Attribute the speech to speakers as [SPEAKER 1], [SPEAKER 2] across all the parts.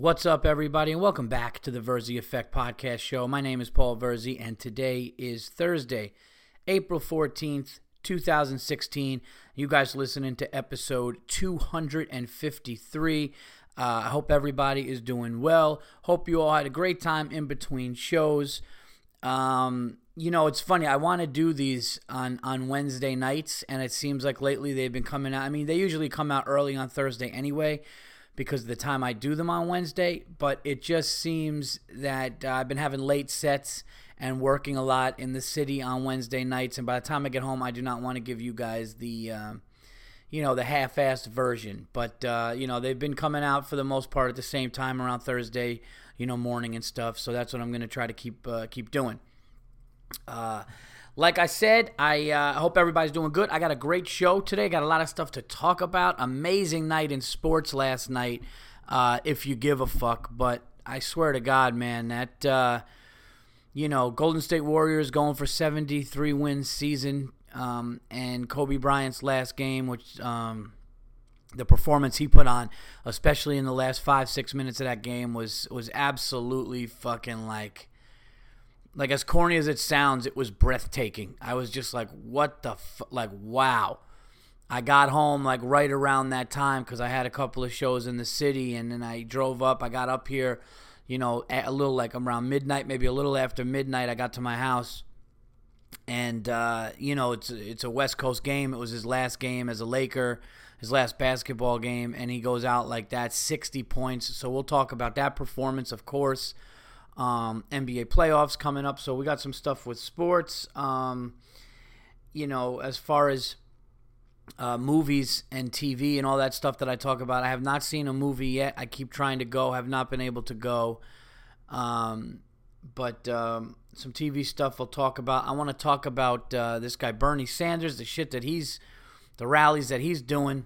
[SPEAKER 1] What's up, everybody, and welcome back to the Verzi Effect Podcast Show. My name is Paul Verzi, and today is Thursday, April 14th, 2016. You guys listening to episode 253. Uh, I hope everybody is doing well. Hope you all had a great time in between shows. Um, you know, it's funny. I want to do these on on Wednesday nights, and it seems like lately they've been coming out. I mean, they usually come out early on Thursday anyway because of the time I do them on Wednesday, but it just seems that uh, I've been having late sets and working a lot in the city on Wednesday nights, and by the time I get home, I do not want to give you guys the, uh, you know, the half-assed version. But uh, you know, they've been coming out for the most part at the same time around Thursday, you know, morning and stuff. So that's what I'm going to try to keep uh, keep doing. Like I said, I uh, hope everybody's doing good. I got a great show today. Got a lot of stuff to talk about. Amazing night in sports last night, uh, if you give a fuck. But I swear to God, man, that uh, you know, Golden State Warriors going for 73 win season, um, and Kobe Bryant's last game, which um, the performance he put on, especially in the last five six minutes of that game, was was absolutely fucking like like as corny as it sounds, it was breathtaking. I was just like, what the fu-? like wow. I got home like right around that time because I had a couple of shows in the city, and then I drove up. I got up here, you know, a little like around midnight, maybe a little after midnight. I got to my house, and uh, you know, it's it's a West Coast game. It was his last game as a Laker, his last basketball game, and he goes out like that, sixty points. So we'll talk about that performance, of course um, NBA playoffs coming up. So we got some stuff with sports. Um, you know, as far as uh, movies and TV and all that stuff that I talk about, I have not seen a movie yet. I keep trying to go, have not been able to go. Um, but um, some TV stuff I'll talk about. I want to talk about uh, this guy Bernie Sanders, the shit that he's, the rallies that he's doing.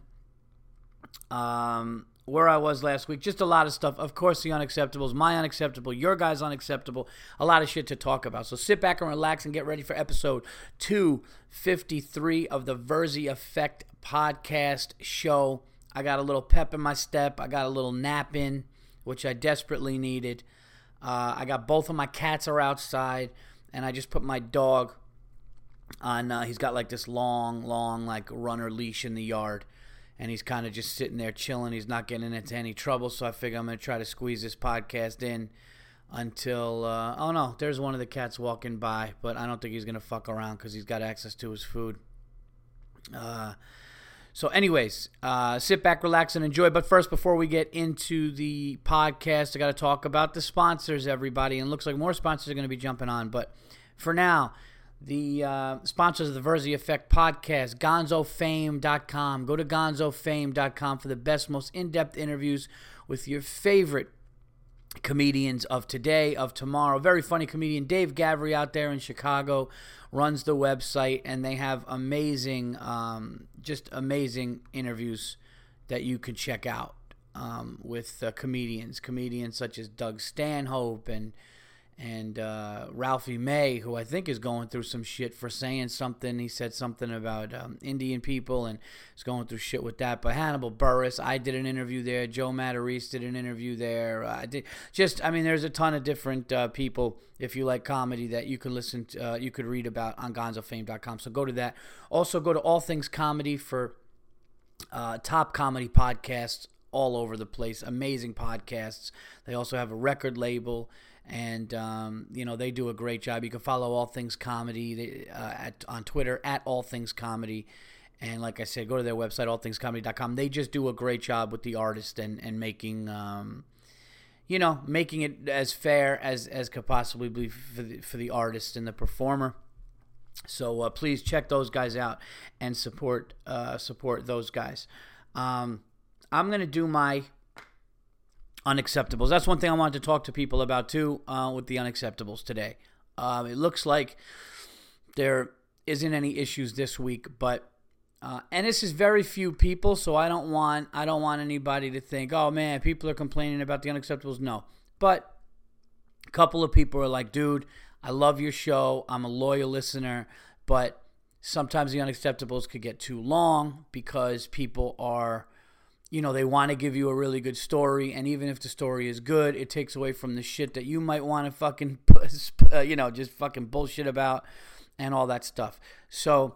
[SPEAKER 1] Um, where I was last week. Just a lot of stuff. Of course, the unacceptables, my unacceptable, your guys unacceptable. A lot of shit to talk about. So sit back and relax and get ready for episode 253 of the Verzi Effect podcast show. I got a little pep in my step. I got a little nap in, which I desperately needed. Uh, I got both of my cats are outside, and I just put my dog on. Uh, he's got like this long, long like runner leash in the yard and he's kind of just sitting there chilling. He's not getting into any trouble, so I figure I'm going to try to squeeze this podcast in until uh, oh no, there's one of the cats walking by, but I don't think he's going to fuck around because he's got access to his food. Uh, so, anyways, uh, sit back, relax, and enjoy. But first, before we get into the podcast, I got to talk about the sponsors, everybody. And looks like more sponsors are going to be jumping on. But for now, the uh, sponsors of the Verzi Effect podcast, gonzofame.com. Go to gonzofame.com for the best, most in depth interviews with your favorite comedians of today, of tomorrow. Very funny comedian Dave Gavry out there in Chicago runs the website, and they have amazing, um, just amazing interviews that you can check out um, with uh, comedians. Comedians such as Doug Stanhope and and uh, Ralphie May, who I think is going through some shit for saying something. He said something about um, Indian people and is going through shit with that. But Hannibal Buress, I did an interview there. Joe Matarese did an interview there. Uh, I did just, I mean, there's a ton of different uh, people if you like comedy that you could listen, to, uh, you could read about on GonzoFame.com. So go to that. Also go to All Things Comedy for uh, top comedy podcasts all over the place. Amazing podcasts. They also have a record label and um, you know they do a great job. You can follow All Things Comedy uh, at on Twitter at All Things Comedy, and like I said, go to their website allthingscomedy.com. They just do a great job with the artist and and making. Um, you know, making it as fair as as could possibly be for the, for the artist and the performer. So uh, please check those guys out and support uh, support those guys. Um, I'm gonna do my unacceptables. That's one thing I wanted to talk to people about too uh, with the unacceptables today. Um, it looks like there isn't any issues this week, but uh, and this is very few people, so I don't want I don't want anybody to think, oh man, people are complaining about the unacceptables. No, but a couple of people are like, dude, I love your show. I'm a loyal listener, but sometimes the unacceptables could get too long because people are you know, they want to give you a really good story, and even if the story is good, it takes away from the shit that you might want to fucking, uh, you know, just fucking bullshit about and all that stuff. So,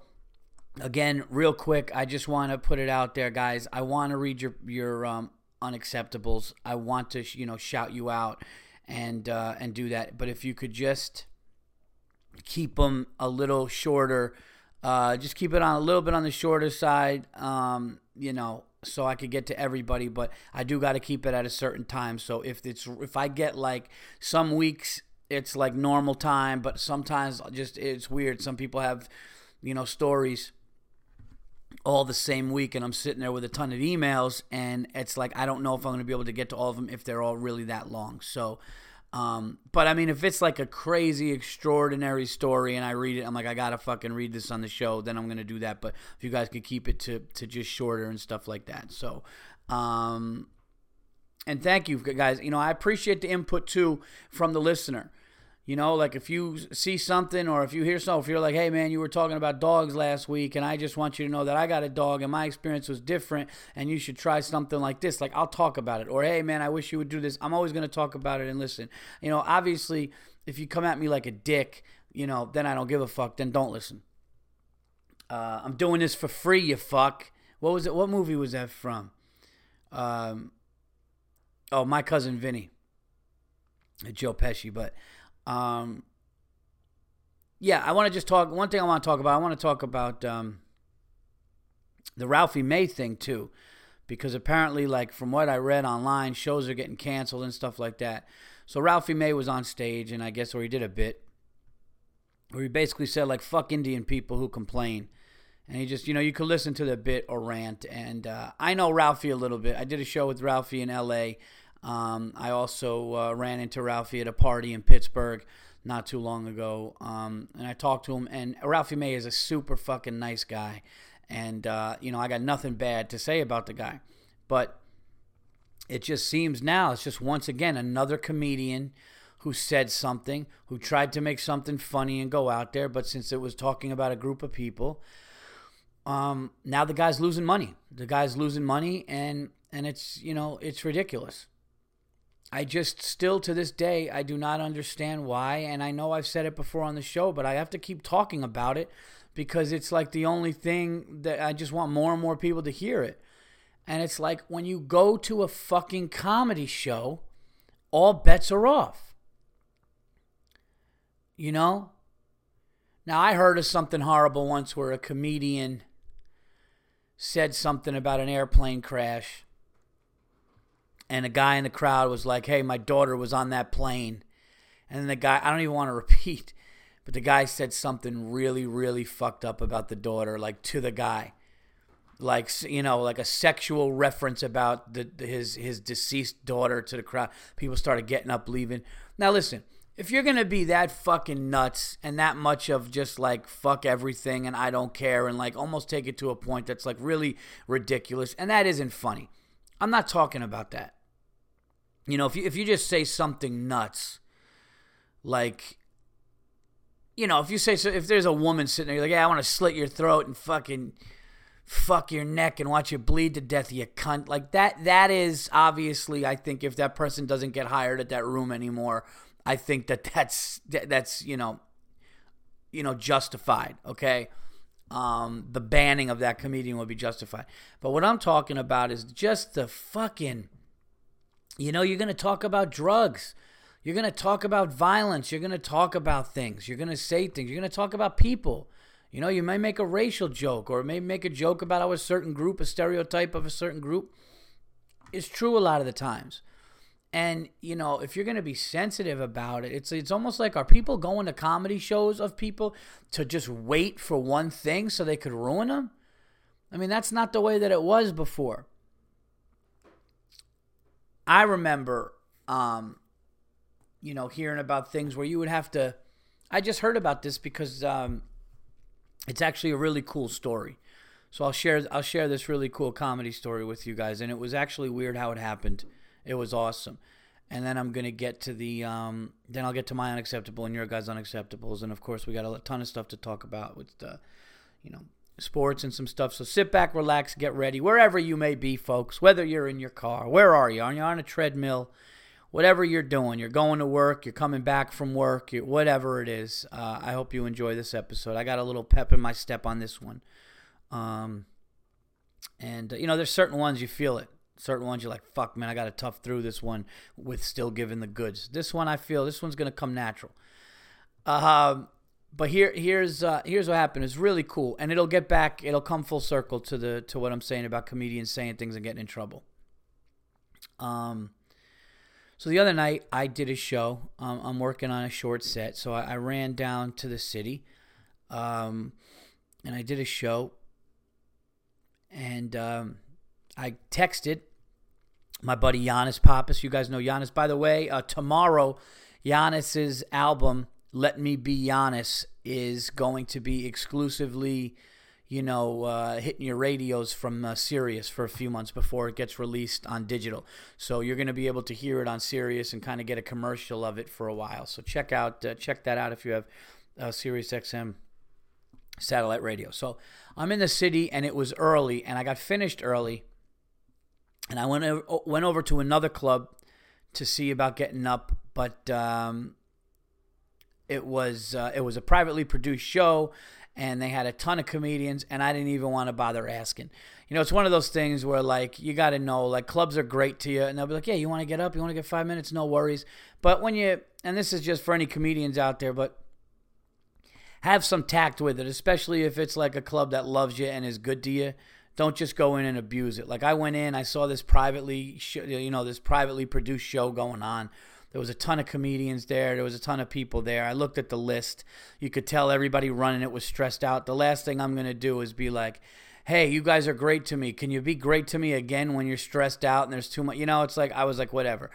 [SPEAKER 1] again, real quick, I just want to put it out there, guys. I want to read your your um, unacceptables. I want to, you know, shout you out and uh, and do that. But if you could just keep them a little shorter, uh, just keep it on a little bit on the shorter side. Um, you know, so I could get to everybody, but I do got to keep it at a certain time. So if it's if I get like some weeks it's like normal time, but sometimes just it's weird. Some people have, you know, stories all the same week and I'm sitting there with a ton of emails and it's like I don't know if I'm going to be able to get to all of them if they're all really that long. So um, but I mean, if it's like a crazy, extraordinary story and I read it, I'm like, I gotta fucking read this on the show, then I'm gonna do that. But if you guys could keep it to to just shorter and stuff like that, so um, and thank you guys. You know, I appreciate the input too from the listener. You know, like if you see something or if you hear something, if you're like, hey man, you were talking about dogs last week, and I just want you to know that I got a dog and my experience was different, and you should try something like this. Like, I'll talk about it. Or, hey man, I wish you would do this. I'm always going to talk about it and listen. You know, obviously, if you come at me like a dick, you know, then I don't give a fuck. Then don't listen. Uh, I'm doing this for free, you fuck. What was it? What movie was that from? Um, oh, my cousin Vinny. Joe Pesci, but um, yeah, I want to just talk. One thing I want to talk about. I want to talk about um, the Ralphie May thing too, because apparently, like from what I read online, shows are getting canceled and stuff like that. So Ralphie May was on stage, and I guess where he did a bit where he basically said like "fuck Indian people who complain," and he just you know you could listen to the bit or rant. And uh, I know Ralphie a little bit. I did a show with Ralphie in L.A. Um, I also uh, ran into Ralphie at a party in Pittsburgh not too long ago, um, and I talked to him. And Ralphie May is a super fucking nice guy, and uh, you know I got nothing bad to say about the guy, but it just seems now it's just once again another comedian who said something, who tried to make something funny and go out there, but since it was talking about a group of people, um, now the guy's losing money. The guy's losing money, and and it's you know it's ridiculous. I just still to this day I do not understand why and I know I've said it before on the show but I have to keep talking about it because it's like the only thing that I just want more and more people to hear it. And it's like when you go to a fucking comedy show, all bets are off. You know? Now I heard of something horrible once where a comedian said something about an airplane crash and a guy in the crowd was like, "Hey, my daughter was on that plane," and the guy I don't even want to repeat, but the guy said something really, really fucked up about the daughter, like to the guy, like you know, like a sexual reference about the, his his deceased daughter to the crowd. People started getting up, leaving. Now listen. If you're gonna be that fucking nuts and that much of just like fuck everything and I don't care and like almost take it to a point that's like really ridiculous and that isn't funny. I'm not talking about that. You know, if you if you just say something nuts, like, you know, if you say so, if there's a woman sitting there, you're like, yeah, I want to slit your throat and fucking fuck your neck and watch you bleed to death, you cunt. Like that. That is obviously, I think, if that person doesn't get hired at that room anymore, I think that that's that's you know, you know, justified. Okay. Um, the banning of that comedian would be justified. But what I'm talking about is just the fucking you know, you're going to talk about drugs. You're going to talk about violence. You're going to talk about things. You're going to say things. You're going to talk about people. You know, you may make a racial joke or may make a joke about how a certain group, a stereotype of a certain group is true a lot of the times. And you know, if you're going to be sensitive about it, it's it's almost like are people going to comedy shows of people to just wait for one thing so they could ruin them? I mean, that's not the way that it was before. I remember, um, you know, hearing about things where you would have to. I just heard about this because um, it's actually a really cool story. So I'll share I'll share this really cool comedy story with you guys, and it was actually weird how it happened. It was awesome, and then I'm gonna get to the um, then I'll get to my unacceptable and your guys' unacceptables, and of course we got a ton of stuff to talk about with the, you know, sports and some stuff. So sit back, relax, get ready, wherever you may be, folks. Whether you're in your car, where are you? Are you on a treadmill? Whatever you're doing, you're going to work, you're coming back from work, whatever it is. Uh, I hope you enjoy this episode. I got a little pep in my step on this one. Um, and, uh, you know, there's certain ones you feel it. Certain ones you're like, fuck, man, I got to tough through this one with still giving the goods. This one I feel, this one's going to come natural. Um, but here here's uh, here's what happened. It's really cool, and it'll get back. It'll come full circle to the to what I'm saying about comedians saying things and getting in trouble. Um. So the other night I did a show. Um, I'm working on a short set, so I, I ran down to the city, um, and I did a show. And um, I texted my buddy Giannis Pappas. You guys know Giannis. By the way, uh, tomorrow, Giannis's album let Me Be Giannis is going to be exclusively, you know, uh, hitting your radios from uh, Sirius for a few months before it gets released on digital. So you're going to be able to hear it on Sirius and kind of get a commercial of it for a while. So check out uh, check that out if you have uh, Sirius XM satellite radio. So I'm in the city and it was early and I got finished early and I went over, went over to another club to see about getting up, but um, it was uh, it was a privately produced show, and they had a ton of comedians, and I didn't even want to bother asking. You know, it's one of those things where like you got to know, like clubs are great to you, and they'll be like, "Yeah, you want to get up? You want to get five minutes? No worries." But when you and this is just for any comedians out there, but have some tact with it, especially if it's like a club that loves you and is good to you. Don't just go in and abuse it. Like I went in, I saw this privately, you know, this privately produced show going on there was a ton of comedians there. There was a ton of people there. I looked at the list. You could tell everybody running it was stressed out. The last thing I'm going to do is be like, hey, you guys are great to me. Can you be great to me again when you're stressed out and there's too much? You know, it's like, I was like, whatever.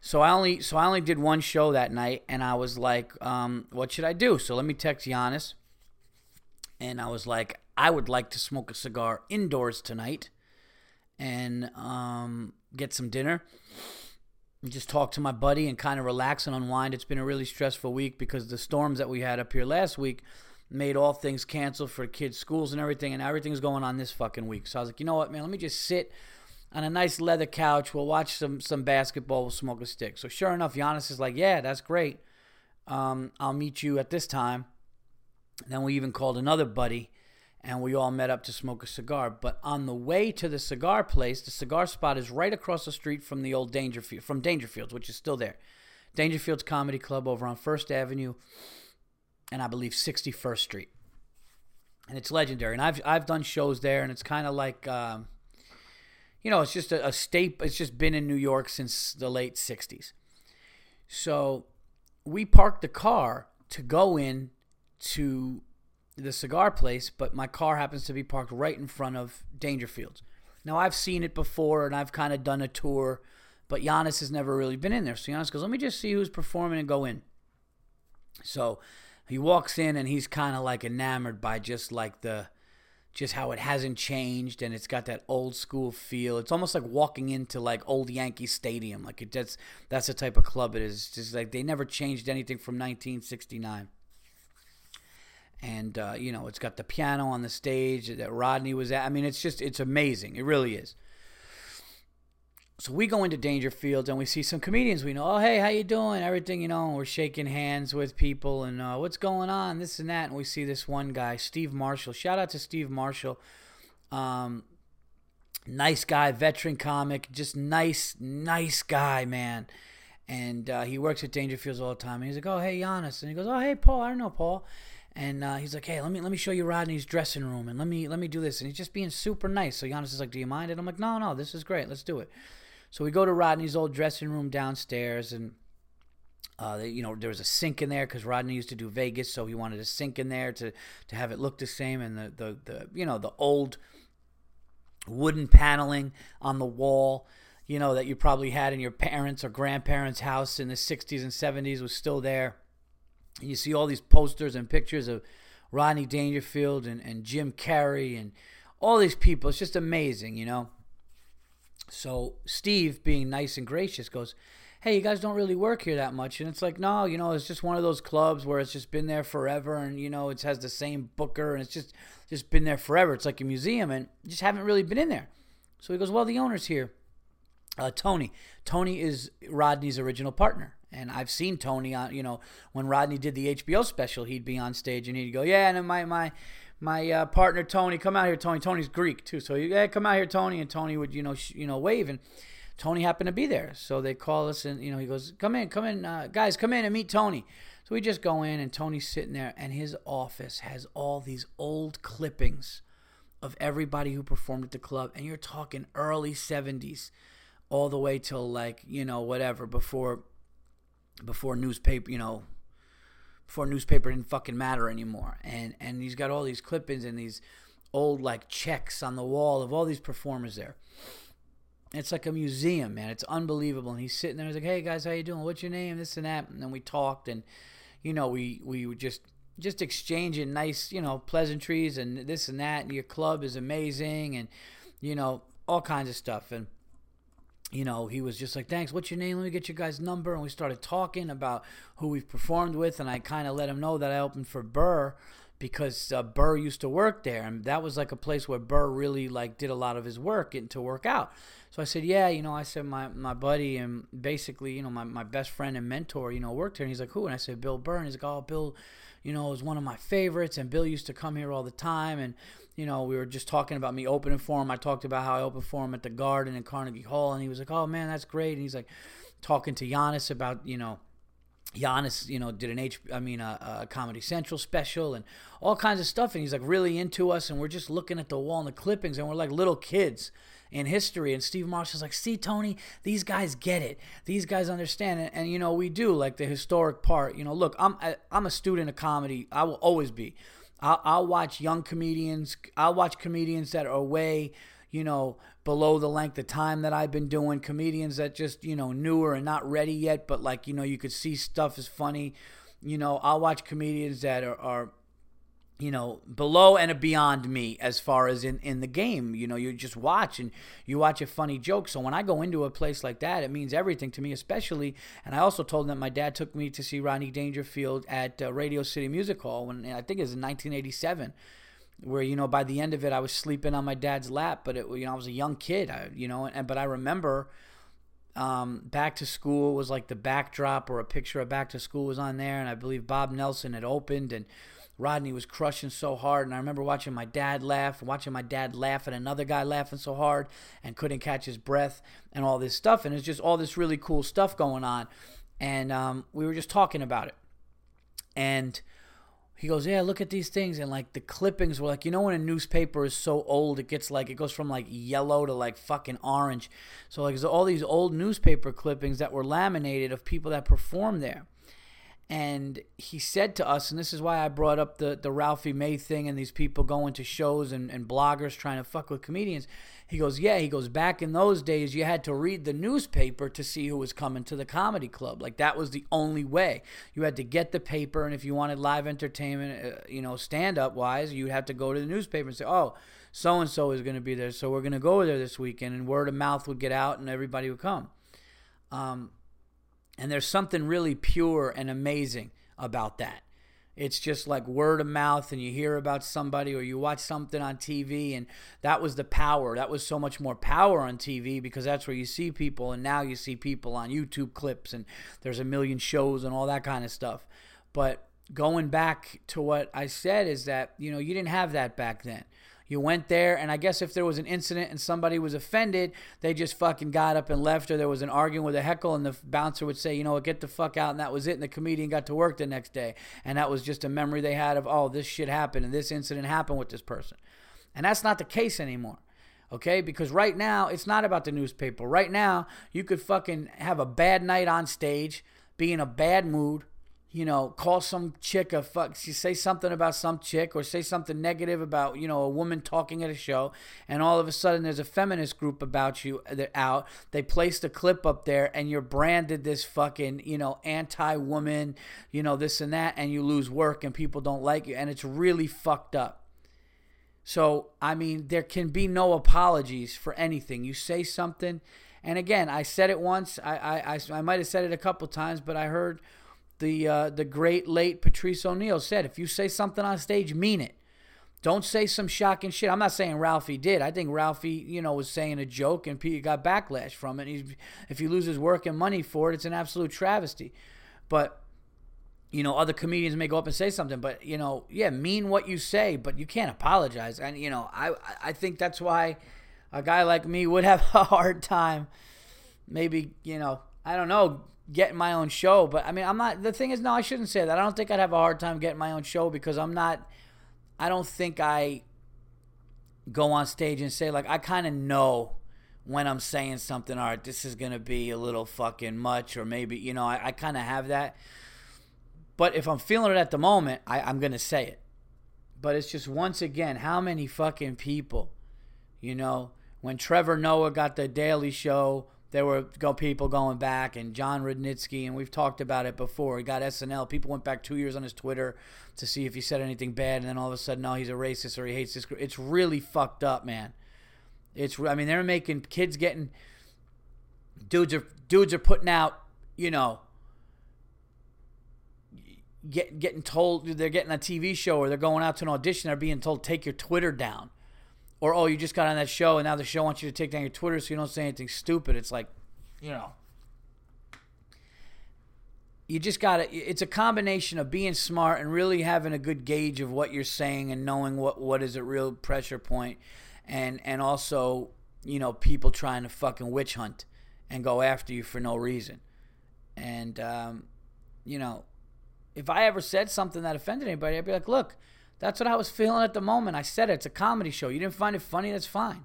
[SPEAKER 1] So I only so I only did one show that night, and I was like, um, what should I do? So let me text Giannis, and I was like, I would like to smoke a cigar indoors tonight, and um, get some dinner just talk to my buddy and kind of relax and unwind. It's been a really stressful week because the storms that we had up here last week made all things cancel for kids' schools and everything, and everything's going on this fucking week. So I was like, you know what, man, let me just sit on a nice leather couch. We'll watch some some basketball. We'll smoke a stick. So sure enough, Giannis is like, yeah, that's great. Um, I'll meet you at this time. then we even called another buddy and we all met up to smoke a cigar. But on the way to the cigar place, the cigar spot is right across the street from the old Dangerfield, from Dangerfields, which is still there. Dangerfield's Comedy Club over on First Avenue, and I believe 61st Street. And it's legendary. And I've I've done shows there, and it's kind of like, um, you know, it's just a, a state. It's just been in New York since the late 60s. So we parked the car to go in to the cigar place, but my car happens to be parked right in front of Dangerfields. Now I've seen it before and I've kind of done a tour, but Giannis has never really been in there. So Giannis goes, "Let me just see who's performing and go in." So he walks in and he's kind of like enamored by just like the just how it hasn't changed and it's got that old school feel. It's almost like walking into like old Yankee Stadium. Like it that's that's the type of club it is. It's just like they never changed anything from 1969 and uh, you know it's got the piano on the stage that Rodney was at. I mean, it's just it's amazing. It really is. So we go into Dangerfield and we see some comedians we know. Oh, hey, how you doing? Everything, you know. we're shaking hands with people and uh, what's going on, this and that. And we see this one guy, Steve Marshall. Shout out to Steve Marshall. Um, nice guy, veteran comic, just nice, nice guy, man. And uh, he works at Dangerfields all the time. And he's like, oh, hey, Giannis. And he goes, oh, hey, Paul. I don't know Paul and uh, he's like, "Hey, let me let me show you Rodney's dressing room, and let me let me do this." And he's just being super nice. So Giannis is like, "Do you mind?" And I'm like, "No, no, this is great. Let's do it." So we go to Rodney's old dressing room downstairs, and uh, you know there was a sink in there because Rodney used to do Vegas, so he wanted a sink in there to to have it look the same, and the the, the you know the old wooden paneling on the wall you know that you probably had in your parents or grandparents' house in the 60s and 70s was still there you see all these posters and pictures of Rodney Dangerfield and, and Jim Carrey and all these people. It's just amazing, you know. So Steve, being nice and gracious, goes, hey, you guys don't really work here that much. And it's like, no, you know, it's just one of those clubs where it's just been there forever and, you know, it has the same booker and it's just, just been there forever. It's like a museum and just haven't really been in there. So he goes, well, the owner's here. Uh, Tony. Tony is Rodney's original partner. And I've seen Tony on, you know, when Rodney did the HBO special, he'd be on stage and he'd go, yeah, and my, my, my uh, partner Tony, come out here, Tony. Tony's Greek too, so you yeah, come out here, Tony. And Tony would, you know, sh- you know, wave, and Tony happened to be there. So they call us and, you know, he goes, come in, come in, uh, guys, come in and meet Tony. So we just go in and Tony's sitting there and his office has all these old clippings of everybody who performed at the club. And you're talking early 70s all the way till like, you know, whatever, before, before newspaper, you know, before newspaper didn't fucking matter anymore. And, and he's got all these clippings and these old like checks on the wall of all these performers there. It's like a museum, man. It's unbelievable. And he's sitting there. He's like, "Hey guys, how you doing? What's your name? This and that." And then we talked, and you know, we we were just just exchanging nice, you know, pleasantries and this and that. And your club is amazing, and you know, all kinds of stuff. And you know, he was just like, "Thanks. What's your name? Let me get your guy's number." And we started talking about who we've performed with, and I kind of let him know that I opened for Burr because uh, Burr used to work there, and that was like a place where Burr really like did a lot of his work getting to work out. So I said, yeah, you know, I said my my buddy and basically, you know, my, my best friend and mentor, you know, worked here. And he's like, who? And I said, Bill. And he's like, oh, Bill, you know, is one of my favorites, and Bill used to come here all the time, and you know, we were just talking about me opening for him. I talked about how I opened for him at the Garden in Carnegie Hall, and he was like, oh man, that's great. And he's like talking to Giannis about, you know Giannis, you know, did an H, I mean, a, a, Comedy Central special and all kinds of stuff, and he's like really into us, and we're just looking at the wall and the clippings, and we're like little kids in history. And Steve Marshall's like, "See, Tony, these guys get it. These guys understand it." And you know, we do like the historic part. You know, look, I'm I, am i am a student of comedy. I will always be. I'll, I'll watch young comedians. I'll watch comedians that are way you know, below the length of time that I've been doing. Comedians that just, you know, newer and not ready yet, but like, you know, you could see stuff is funny. You know, I'll watch comedians that are, are you know, below and beyond me as far as in, in the game. You know, you just watch and you watch a funny joke. So when I go into a place like that, it means everything to me, especially. And I also told them that my dad took me to see Rodney Dangerfield at uh, Radio City Music Hall when I think it was in 1987 where you know by the end of it I was sleeping on my dad's lap, but it you know I was a young kid, I, you know, and but I remember um, back to school was like the backdrop or a picture of back to school was on there, and I believe Bob Nelson had opened and. Rodney was crushing so hard, and I remember watching my dad laugh, watching my dad laugh at another guy laughing so hard and couldn't catch his breath, and all this stuff. And it's just all this really cool stuff going on. And um, we were just talking about it. And he goes, yeah, look at these things, and like the clippings were like, you know, when a newspaper is so old, it gets like it goes from like yellow to like fucking orange. So like there's all these old newspaper clippings that were laminated of people that performed there. And he said to us, and this is why I brought up the, the Ralphie May thing and these people going to shows and, and bloggers trying to fuck with comedians. He goes, Yeah, he goes, back in those days, you had to read the newspaper to see who was coming to the comedy club. Like that was the only way. You had to get the paper, and if you wanted live entertainment, uh, you know, stand up wise, you'd have to go to the newspaper and say, Oh, so and so is going to be there, so we're going to go there this weekend. And word of mouth would get out, and everybody would come. Um, and there's something really pure and amazing about that. It's just like word of mouth, and you hear about somebody or you watch something on TV, and that was the power. That was so much more power on TV because that's where you see people, and now you see people on YouTube clips, and there's a million shows and all that kind of stuff. But going back to what I said is that, you know, you didn't have that back then. You went there, and I guess if there was an incident and somebody was offended, they just fucking got up and left, or there was an argument with a heckle, and the bouncer would say, you know what, get the fuck out, and that was it. And the comedian got to work the next day. And that was just a memory they had of, oh, this shit happened, and this incident happened with this person. And that's not the case anymore. Okay, because right now it's not about the newspaper. Right now, you could fucking have a bad night on stage, be in a bad mood, you know, call some chick a fuck, say something about some chick or say something negative about, you know, a woman talking at a show, and all of a sudden there's a feminist group about you uh, out. They placed a clip up there, and you're branded this fucking, you know, anti woman, you know, this and that, and you lose work and people don't like you, and it's really fucked up. So, I mean, there can be no apologies for anything. You say something, And again, I said it once. I I, I, I might have said it a couple times, but I heard the uh, the great late Patrice O'Neal said, if you say something on stage, mean it. Don't say some shocking shit. I'm not saying Ralphie did. I think Ralphie, you know, was saying a joke and Pete got backlash from it. He's, if he loses work and money for it, it's an absolute travesty. But you know, other comedians may go up and say something, but you know, yeah, mean what you say, but you can't apologize. And you know, I I think that's why a guy like me would have a hard time. Maybe you know, I don't know, getting my own show. But I mean, I'm not. The thing is, no, I shouldn't say that. I don't think I'd have a hard time getting my own show because I'm not. I don't think I go on stage and say like I kind of know when I'm saying something. All right, this is gonna be a little fucking much, or maybe you know, I, I kind of have that. But if I'm feeling it at the moment, I, I'm gonna say it. But it's just once again, how many fucking people, you know, when Trevor Noah got the Daily Show there were people going back and Jon Rudnitsky and we've talked about it before. He got SNL. People went back two years on his Twitter to see if he said anything bad, and then all of a sudden, no, he's a racist or he hates this. Group. It's really fucked up, man. It's I mean they're making kids getting dudes are dudes are putting out you know get getting told they're getting a TV show or they're going out to an audition. They're being told take your Twitter down or oh, you just got on that show and now the show wants you to take down your Twitter so you don't say anything stupid. It's like, you know, you just got to. It's a combination of being smart and really having a good gauge of what you're saying and knowing what what is a real pressure point, and and also you know people trying to fucking witch hunt and go after you for no reason, and um, you know, if I ever said something that offended anybody, I'd be like, look that's what I was feeling at the moment. I said it. It's a comedy show. You didn't find it funny, that's fine.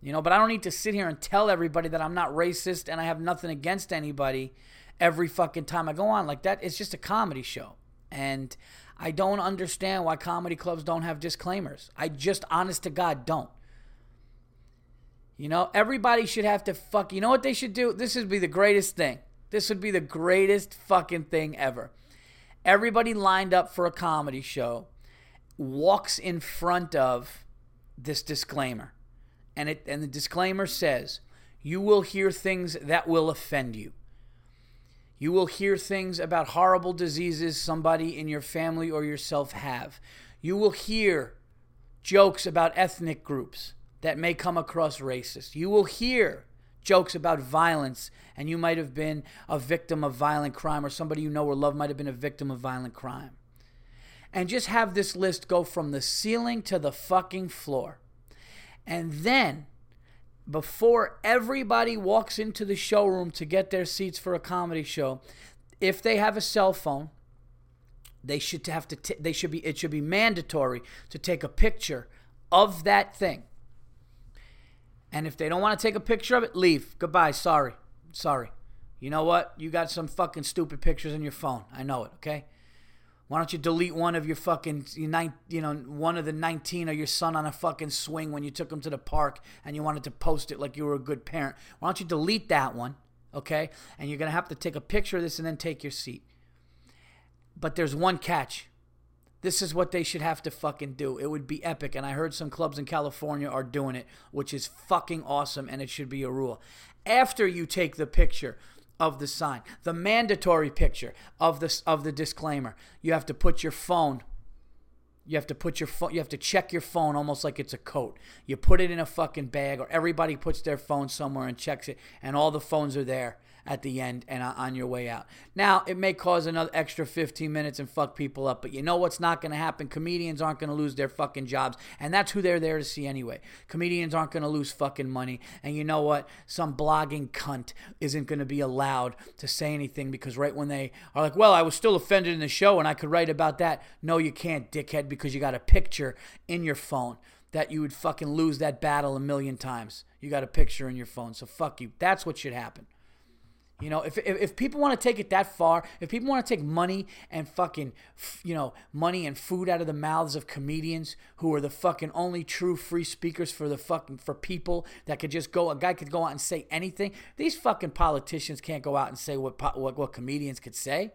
[SPEAKER 1] You know, but I don't need to sit here and tell everybody that I'm not racist and I have nothing against anybody every fucking time I go on. Like that, it's just a comedy show. And I don't understand why comedy clubs don't have disclaimers. I just, honest to God, don't. You know, everybody should have to fuck. You know what they should do? This would be the greatest thing. This would be the greatest fucking thing ever. Everybody lined up for a comedy show walks in front of this disclaimer. And it and the disclaimer says, you will hear things that will offend you. You will hear things about horrible diseases somebody in your family or yourself have. You will hear jokes about ethnic groups that may come across racist. You will hear jokes about violence, and you might have been a victim of violent crime, or somebody you know or love might have been a victim of violent crime and just have this list go from the ceiling to the fucking floor. And then, before everybody walks into the showroom to get their seats for a comedy show, if they have a cell phone, they should have to t- they should be it should be mandatory to take a picture of that thing. And if they don't want to take a picture of it, leave. Goodbye. Sorry. Sorry. You know what? You got some fucking stupid pictures in your phone. I know it, okay? Why don't you delete one of your fucking you know one of the 19 of your son on a fucking swing when you took him to the park and you wanted to post it like you were a good parent? Why don't you delete that one? Okay? And you're going to have to take a picture of this and then take your seat. But there's one catch. This is what they should have to fucking do. It would be epic. And I heard some clubs in California are doing it, which is fucking awesome and it should be a rule. After you take the picture, of the sign. The mandatory picture of this of the disclaimer. You have to put your phone you have to put your phone you have to check your phone almost like it's a coat. You put it in a fucking bag or everybody puts their phone somewhere and checks it and all the phones are there at the end and on your way out. Now, it may cause another extra 15 minutes and fuck people up, but you know what's not going to happen? Comedians aren't going to lose their fucking jobs, and that's who they're there to see anyway. Comedians aren't going to lose fucking money, and you know what? Some blogging cunt isn't going to be allowed to say anything because right when they are like, well, I was still offended in the show and I could write about that. No, you can't, dickhead, because you got a picture in your phone that you would fucking lose that battle a million times. You got a picture in your phone, so fuck you. That's what should happen. You know, if, if, if people want to take it that far, if people want to take money and fucking, you know, money and food out of the mouths of comedians who are the fucking only true free speakers for the fucking, for people that could just go, a guy could go out and say anything. These fucking politicians can't go out and say what, what, what comedians could say.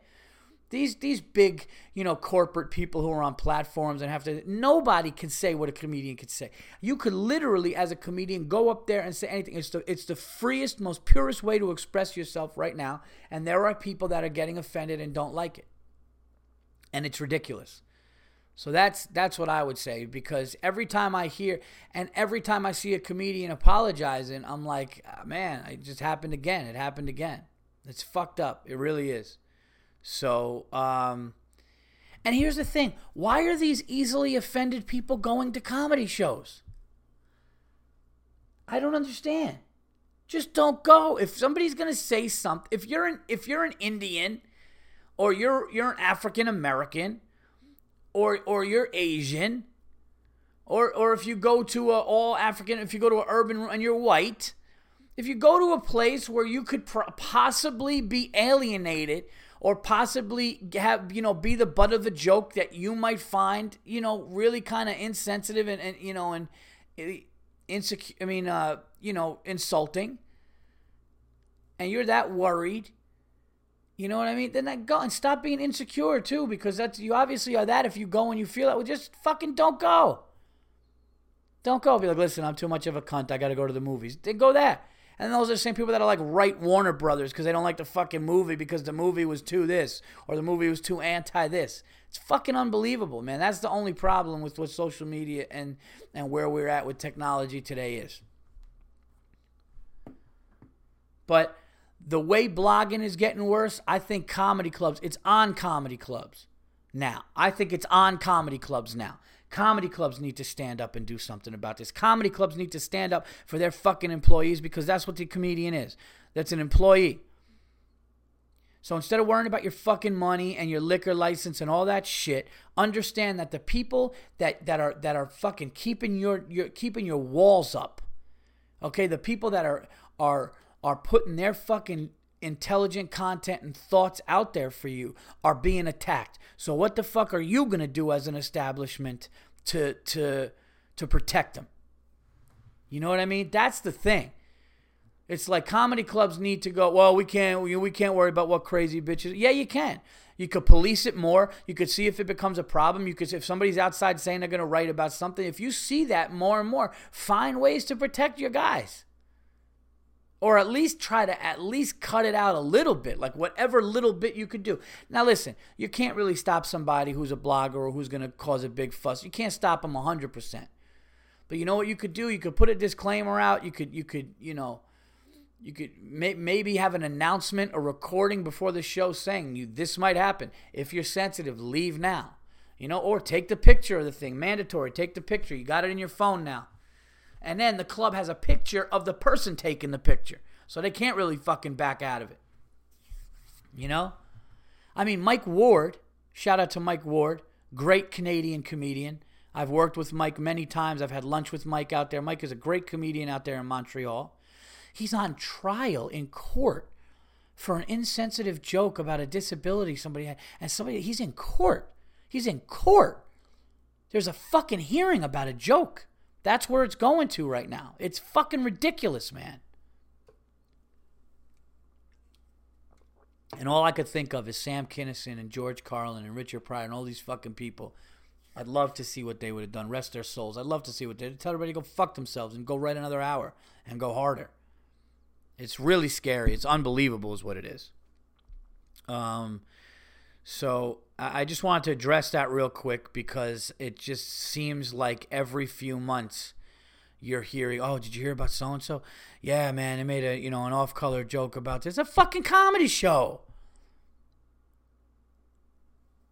[SPEAKER 1] These these big, you know, corporate people who are on platforms and have to nobody can say what a comedian could say. You could literally as a comedian go up there and say anything. It's the it's the freest, most purest way to express yourself right now, and there are people that are getting offended and don't like it. And it's ridiculous. So that's that's what I would say because every time I hear and every time I see a comedian apologizing, I'm like, ah, man, it just happened again. It happened again. It's fucked up. It really is. So, um, and here's the thing why are these easily offended people going to comedy shows? I don't understand. Just don't go. If somebody's gonna say something, if you're an if you're an Indian, or you're you're an African American, or or you're Asian, or or if you go to a all African, if you go to an urban and you're white, if you go to a place where you could possibly be alienated or possibly have you know be the butt of the joke that you might find you know really kind of insensitive and, and you know and eh, insecure i mean uh you know insulting. And you're that worried. You know what i mean? Then that go and stop being insecure too because that's you obviously are that if you go and you feel that well just fucking don't go. Don't go. Be like listen i'm too much of a cunt. I gotta go to the movies. Then go there and those are the same people that are like write Warner Brothers because they don't like the fucking movie because the movie was too this or the movie was too anti this. It's fucking unbelievable, man. That's the only problem with what social media and and where we're at with technology today is. But the way blogging is getting worse, I think comedy clubs, it's on comedy clubs now. I think it's on comedy clubs now. Comedy clubs need to stand up and do something about this. Comedy clubs need to stand up for their fucking employees because that's what the comedian is. That's an employee. So instead of worrying about your fucking money and your liquor license and all that shit, understand that the people that, that are that are fucking keeping your, your keeping your walls up, okay, the people that are are are putting their fucking intelligent content and thoughts out there for you are being attacked. So what the fuck are you going to do as an establishment to to to protect them? You know what I mean? That's the thing. It's like comedy clubs need to go, well, we can't we can't worry about what crazy bitches. Yeah, you can. You could police it more. You could see if it becomes a problem. You could if somebody's outside saying they're going to write about something, if you see that more and more, find ways to protect your guys or at least try to at least cut it out a little bit like whatever little bit you could do. Now listen you can't really stop somebody who's a blogger or who's going to cause a big fuss. You can't stop them 100% but you know what you could do? You could put a disclaimer out. You could you could you know you could may, maybe have an announcement a recording before the show saying you this might happen. If you're sensitive leave now. You know or take the picture of the thing mandatory take the picture. You got it in your phone now and then the club has a picture of the person taking the picture. So they can't really fucking back out of it. You know? I mean, Mike Ward, shout out to Mike Ward, great Canadian comedian. I've worked with Mike many times. I've had lunch with Mike out there. Mike is a great comedian out there in Montreal. He's on trial in court for an insensitive joke about a disability somebody had. And somebody, he's in court. He's in court. There's a fucking hearing about a joke. That's where it's going to right now. It's fucking ridiculous, man. And all I could think of is Sam Kinison and George Carlin and Richard Pryor and all these fucking people. I'd love to see what they would have done. Rest their souls. I'd love to see what they did. Tell everybody to go fuck themselves and go write another hour and go harder. It's really scary. It's unbelievable, is what it is. Um, so I just wanted to address that real quick because it just seems like every few months you're hearing, oh, did you hear about so and so? Yeah, man, they made a you know an off-color joke about this. It's a fucking comedy show.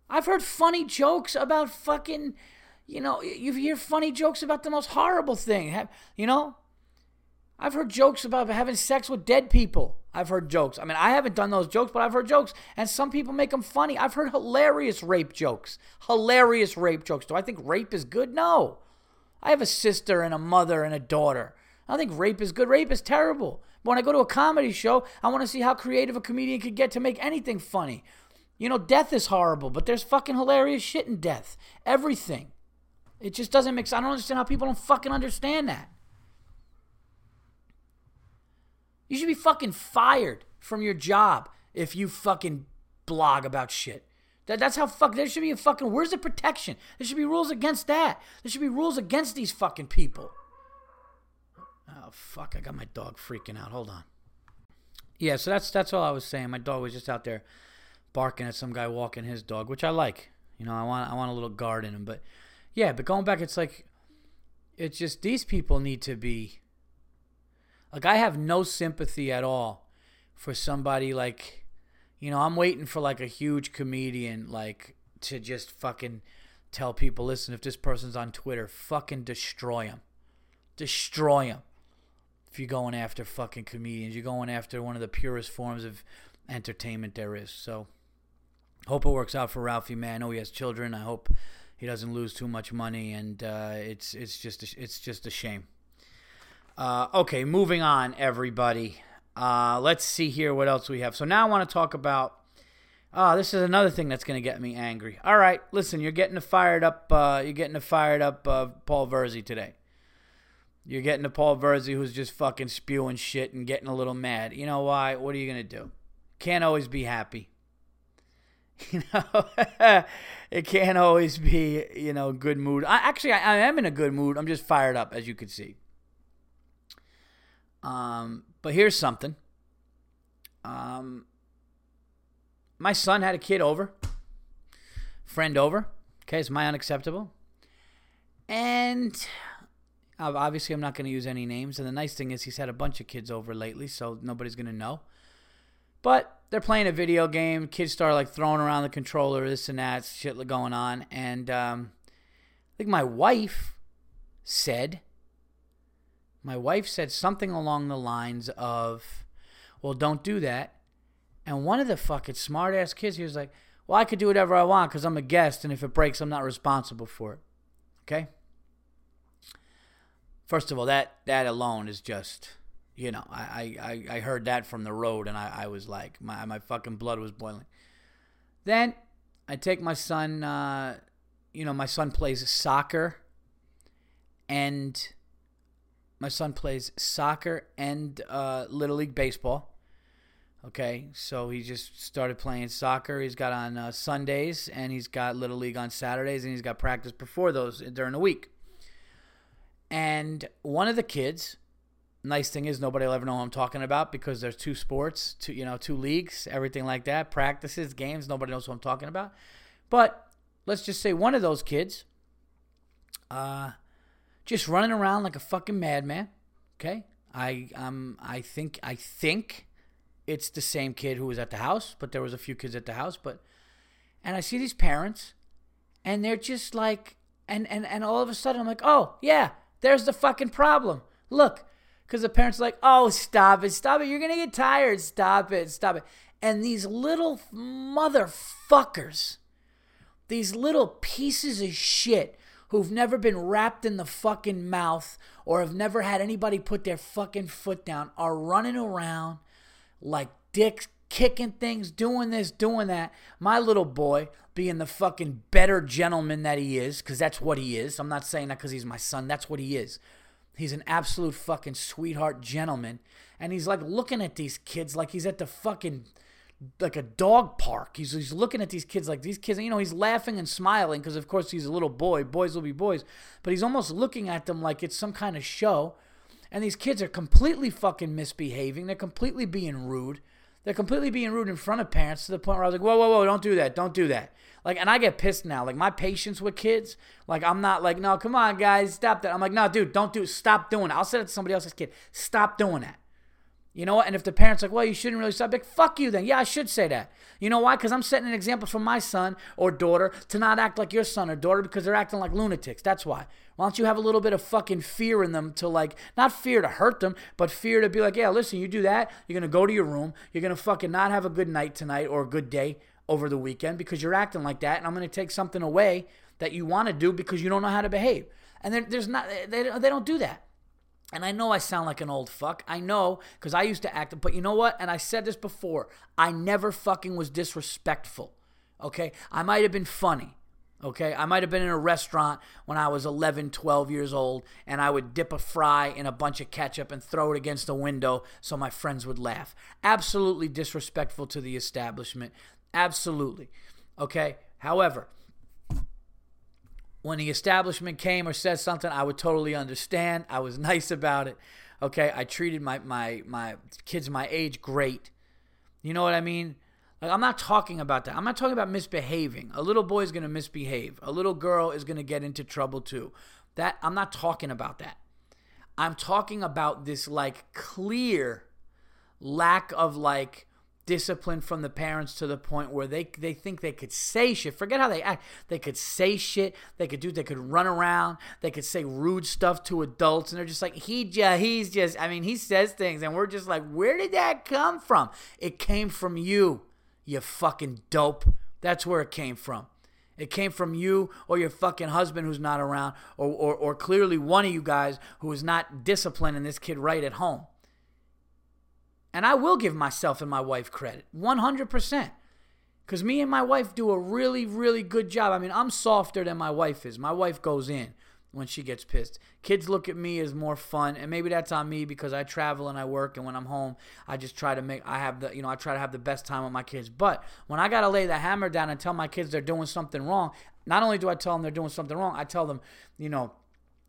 [SPEAKER 1] I've heard funny jokes about fucking, you know, you hear funny jokes about the most horrible thing. You know, I've heard jokes about having sex with dead people. I've heard jokes. I mean, I haven't done those jokes, but I've heard jokes, and some people make them funny. I've heard hilarious rape jokes. Hilarious rape jokes. Do I think rape is good? No. I have a sister and a mother and a daughter. I don't think rape is good. Rape is terrible. But when I go to a comedy show, I want to see how creative a comedian could get to make anything funny. You know, death is horrible, but there's fucking hilarious shit in death. Everything. It just doesn't make sense. I don't understand how people don't fucking understand that. You should be fucking fired from your job if you fucking blog about shit. That, that's how fuck. There should be a fucking. Where's the protection? There should be rules against that. There should be rules against these fucking people. Oh fuck! I got my dog freaking out. Hold on. Yeah, so that's that's all I was saying. My dog was just out there barking at some guy walking his dog, which I like. You know, I want I want a little guard in him, but yeah, but going back, it's like it's just these people need to be like I have no sympathy at all for somebody like you know, I'm waiting for like a huge comedian like to just fucking tell people, listen, if this person's on Twitter, fucking destroy him. Destroy him. If you're going after fucking comedians, you're going after one of the purest forms of entertainment there is. So, hope it works out for Ralphie, man. I know he has children. I hope he doesn't lose too much money, and uh, it's it's just a, it's just a shame. Uh, okay, moving on, everybody. Uh, let's see here what else we have. So now I want to talk about. Oh, this is another thing that's going to get me angry. All right, listen, you're getting a fired up. Uh, you're getting a fired up uh, Paul Verzi today. You're getting a Paul Verzi who's just fucking spewing shit and getting a little mad. You know why? What are you going to do? Can't always be happy. You know, it can't always be, you know, good mood. I, actually, I, I, am in a good mood. I'm just fired up, as you can see. Um, but here's something. Um, my son had a kid over, friend over. Okay, is my unacceptable? And obviously, I'm not going to use any names. And the nice thing is, he's had a bunch of kids over lately, so nobody's going to know. But they're playing a video game. Kids start like throwing around the controller, this and that, shit going on. And um, I think my wife said my wife said something along the lines of, well, don't do that. And one of the fucking smart ass kids, he was like, well, I could do whatever I want because I'm a guest, and if it breaks, I'm not responsible for it. Okay? First of all, that, that alone is just, you know, I, I, I heard that from the road, and I, I was like, my, my fucking blood was boiling. Then I take my son, uh, you know, my son plays soccer, and my son plays soccer and uh, little league baseball. Okay, so he just started playing soccer. He's got on uh, Sundays and he's got little league on Saturdays and he's got practice before those during the week. And one of the kids, nice thing is nobody will ever know who I'm talking about because there's two sports, two you know, two leagues, everything like that, practices, games. Nobody knows who I'm talking about. But let's just say one of those kids, uh, just running around like a fucking madman. Okay, I um I think I think it's the same kid who was at the house, but there was a few kids at the house. But and I see these parents, and they're just like, and and and all of a sudden I'm like, oh yeah, there's the fucking problem. Look, because the parents are like, oh stop it, stop it, you're gonna get tired, stop it, stop it. And these little motherfuckers, these little pieces of shit who've never been rapped in the fucking mouth or have never had anybody put their fucking foot down are running around like dicks, kicking things, doing this, doing that. My little boy, being the fucking better gentleman that he is, because that's what he is. I'm not saying that because he's my son. That's what he is. He's an absolute fucking sweetheart gentleman. And he's like looking at these kids like he's at the fucking like a dog park. He's, he's looking at these kids like these kids, you know, he's laughing and smiling because, of course, he's a little boy. Boys will be boys. But he's almost looking at them like it's some kind of show. And these kids are completely fucking misbehaving. They're completely being rude. They're completely being rude in front of parents to the point where I was like, whoa, whoa, whoa, don't do that. Don't do that. Like, and I get pissed now. Like, my patience with kids, like, I'm not like, no, come on, guys, stop that. I'm like, no, dude, don't do it. Stop doing it. I'll say it to somebody else's kid. Stop doing that. You know what? And if the parent's like, well, you shouldn't really stop, like, fuck you then. Yeah, I should say that. You know why? Because I'm setting an example for my son or daughter to not act like your son or daughter because they're acting like lunatics. That's why. Why don't you have a little bit of fucking fear in them to like, not fear to hurt them, but fear to be like, yeah, listen, you do that, you're to go to your room, you're to fucking not have a good night tonight or a good day over the weekend because you're acting like that, and I'm to take something away that you want to do because you don't know how to behave. And there's not, they, they don't do that. And I know I sound like an old fuck. I know because I used to act, but you know what? And I said this before I never fucking was disrespectful. Okay? I might have been funny. Okay? I might have been in a restaurant when I was 11, 12 years old, and I would dip a fry in a bunch of ketchup and throw it against the window so my friends would laugh. Absolutely disrespectful to the establishment. Absolutely. Okay? However, when the establishment came or said something, I would totally understand. I was nice about it. Okay? I treated my my my kids my age great. You know what I mean? Like I'm not talking about that. I'm not talking about misbehaving. A little boy is going to misbehave. A little girl is going to get into trouble too. That I'm not talking about that. I'm talking about this like clear lack of like discipline from the parents to the point where they they think they could say shit. Forget how they act. They could say shit. They could do. They could run around. They could say rude stuff to adults, and they're just like he just he's just. I mean, he says things, and we're just like, where did that come from? It came from you, you fucking dope. That's where it came from. It came from you or your fucking husband who's not around, or, or, or clearly one of you guys who is not disciplining this kid right at home. And I will give myself and my wife credit 100%. Because me and my wife do a really, really good job. I mean, I'm softer than my wife is. My wife goes in when she gets pissed. Kids look at me as more fun, and maybe that's on me because I travel and I work, and when I'm home, I just try to make I have the you know I try to have the best time with my kids. But when I gotta lay the hammer down and tell my kids they're doing something wrong, not only do I tell them they're doing something wrong, I tell them, you know,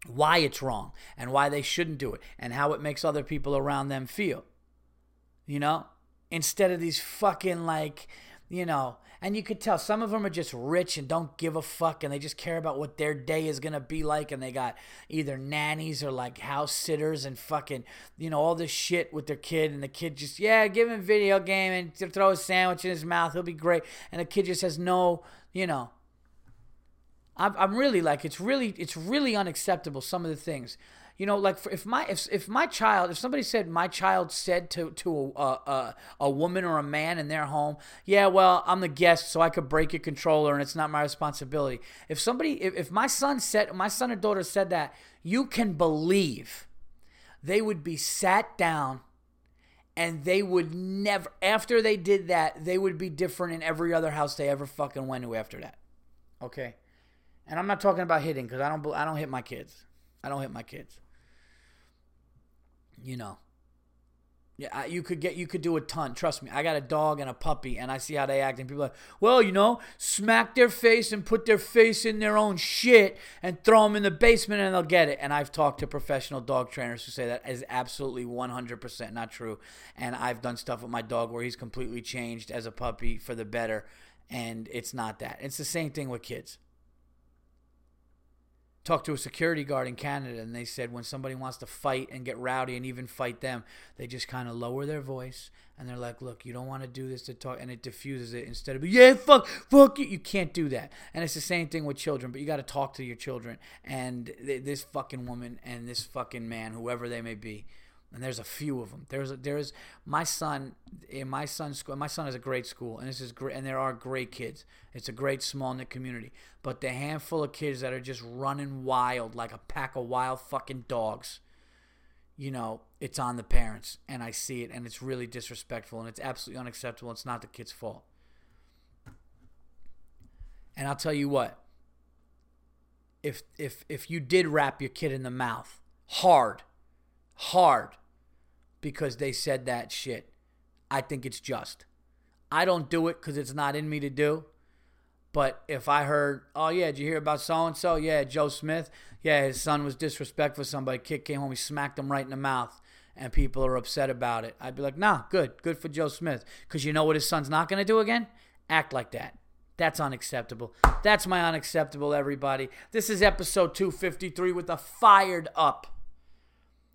[SPEAKER 1] why it's wrong and why they shouldn't do it and how it makes other people around them feel. You know, instead of these fucking like, you know, and you could tell some of them are just rich and don't give a fuck and they just care about what their day is going to be like. And they got either nannies or like house sitters and fucking, you know, all this shit with their kid. And the kid just, yeah, give him video game and throw a sandwich in his mouth. He'll be great. And the kid just has no, you know, I'm, I'm really like, it's really, it's really unacceptable. Some of the things you know, like if my if if my child, if somebody said my child said to to a, a a woman or a man in their home, yeah, well, I'm the guest, so I could break your controller, and it's not my responsibility. If somebody, if, if my son said, my son or daughter said that, you can believe they would be sat down and they would never after they did that they would be different in every other house they ever fucking went to after that. Okay? And i'm not talking about hitting because i don't i don't hit my kids. I don't hit my kids you know. Yeah, you could get you could do a ton. Trust me. I got a dog and a puppy, and I see how they act. And people are like, well, you know, smack their face and put their face in their own shit and throw them in the basement, and they'll get it. And I've talked to professional dog trainers who say that is absolutely 100% not true. And I've done stuff with my dog where he's completely changed as a puppy for the better, and it's not that. It's the same thing with kids talked to a security guard in Canada, and they said when somebody wants to fight and get rowdy and even fight them, they just kind of lower their voice and they're like, "Look, you don't want to do this to talk," and it diffuses it instead of "Yeah, fuck, fuck you." You can't do that, and it's the same thing with children. But you got to talk to your children, and th- this fucking woman and this fucking man, whoever they may be and there's a few of them. There's there's my son in my son's school. My son is a great school, and this is great, and there are great kids. It's a great small knit community. But the handful of kids that are just running wild like a pack of wild fucking dogs, you know, it's on the parents, and I see it, and it's really disrespectful, and it's absolutely unacceptable. It's not the kid's fault. And I'll tell you what. If if if you did rap your kid in the mouth hard, hard because they said that shit. I think it's just. I don't do it because it's not in me to do. But if I heard, oh yeah, did you hear about so and so? Yeah, Joe Smith. Yeah, his son was disrespectful. Somebody kid came home, he smacked him right in the mouth, and people are upset about it. I'd be like, nah, good, good for Joe Smith, because you know what his son's not gonna do again? Act like that. That's unacceptable. That's my unacceptable, everybody. This is episode 253 with a fired up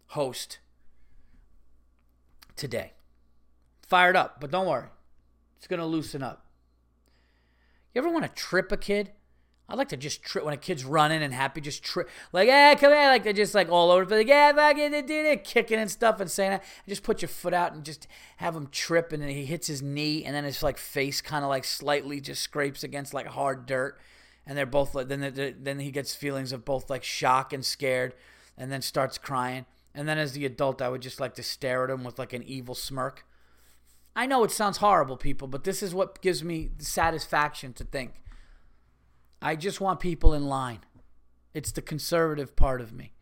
[SPEAKER 1] host today. Fired up, but don't worry. It's going to loosen up. You ever want to trip a kid? I like to just trip when a kid's running and happy, just trip. Like, yeah, come here. Like, they're just like all over. Like, yeah, fucking, they did it, kicking and stuff and saying that. Just put your foot out and just have him trip. And then he hits his knee. And then his like face kind of like slightly just scrapes against like hard dirt. And they're both like, then, then he gets feelings of both like shock and scared. And then starts crying. And then as the adult, I would just like to stare at him with like an evil smirk. I know it sounds horrible, people, but this is what gives me satisfaction to think. I just want people in line. It's the conservative part of me.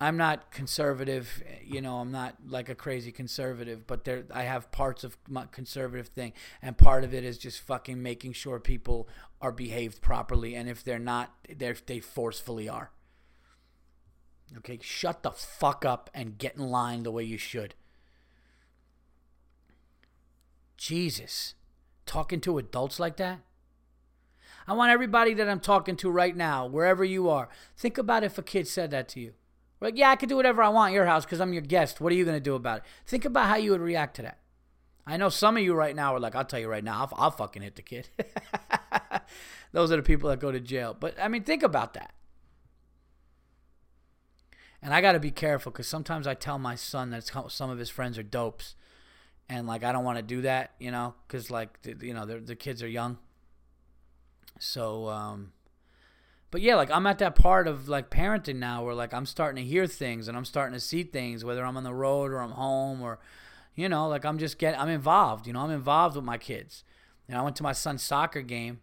[SPEAKER 1] I'm not conservative, you know. I'm not like a crazy conservative, but there I have parts of my conservative thing, and part of it is just fucking making sure people are behaved properly, and if they're not, they they forcefully are. Okay, shut the fuck up and get in line the way you should. Jesus, talking to adults like that. I want everybody that I'm talking to right now, wherever you are, think about if a kid said that to you. Like, yeah, I can do whatever I want your house because I'm your guest. What are you going to do about it? Think about how you would react to that. I know some of you right now are like, I'll tell you right now, I'll, I'll fucking hit the kid. Those are the people that go to jail. But I mean, think about that. And I got to be careful because sometimes I tell my son that some of his friends are dopes. And like, I don't want to do that, you know, because like, you know, the kids are young. So, um, but yeah, like I'm at that part of like parenting now where like I'm starting to hear things and I'm starting to see things, whether I'm on the road or I'm home or, you know, like I'm just getting, I'm involved, you know, I'm involved with my kids. And I went to my son's soccer game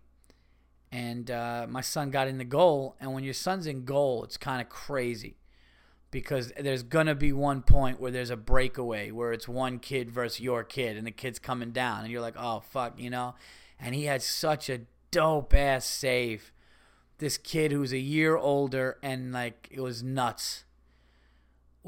[SPEAKER 1] and uh, my son got in the goal. And when your son's in goal, it's kind of crazy because there's to be one point where there's a breakaway where it's one kid versus your kid and the kid's coming down and you're like, oh, fuck, you know? And he had such a dope ass save this kid who's a year older and like it was nuts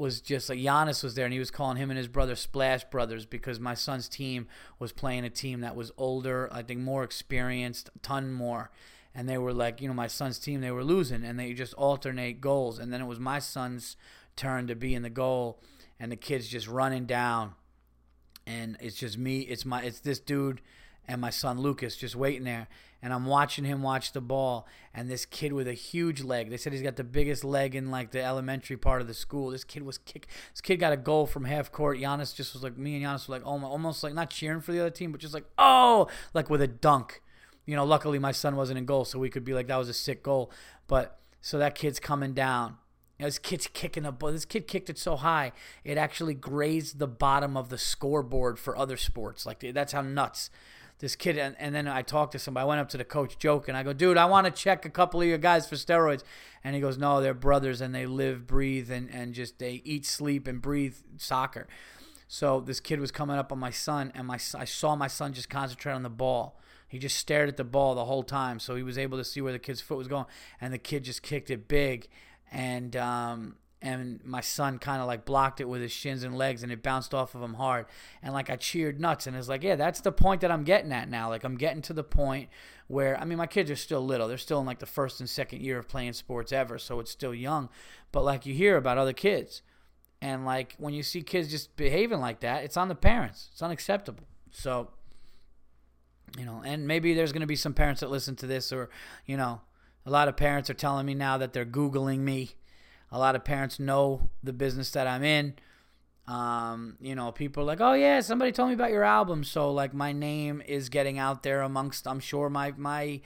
[SPEAKER 1] was just like Giannis was there and he was calling him and his brother Splash Brothers because my son's team was playing a team that was older, I think more experienced, a ton more. And they were like, you know, my son's team, they were losing and they just alternate goals. And then it was my son's turn to be in the goal and the kid's just running down. And it's just me, it's my it's this dude and my son Lucas just waiting there. And I'm watching him watch the ball. And this kid with a huge leg. They said he's got the biggest leg in like the elementary part of the school. This kid was kick. This kid got a goal from half court. Giannis just was like me and Giannis were like oh almost like not cheering for the other team, but just like oh like with a dunk. You know, luckily my son wasn't in goal, so we could be like that was a sick goal. But so that kid's coming down. You know, this kid's kicking the ball. This kid kicked it so high it actually grazed the bottom of the scoreboard for other sports. Like that's how nuts this kid and, and then I talked to somebody. I went up to the coach joking. I go, dude, I want to check a couple of your guys for steroids. And he goes, no, they're brothers and they live, breathe, and, and just they eat, sleep, and breathe soccer. So this kid was coming up on my son, and my I saw my son just concentrate on the ball. He just stared at the ball the whole time, so he was able to see where the kid's foot was going, and the kid just kicked it big, and um, and my son kind of like blocked it with his shins and legs and it bounced off of him hard and like i cheered nuts and it's like yeah that's the point that i'm getting at now like i'm getting to the point where i mean my kids are still little they're still in like the first and second year of playing sports ever so it's still young but like you hear about other kids and like when you see kids just behaving like that it's on the parents it's unacceptable so you know and maybe there's going to be some parents that listen to this or you know a lot of parents are telling me now that they're googling me a lot of parents know the business that I'm in. Um, you know, people are like, "Oh yeah, somebody told me about your album." So like my name is getting out there amongst I'm sure my my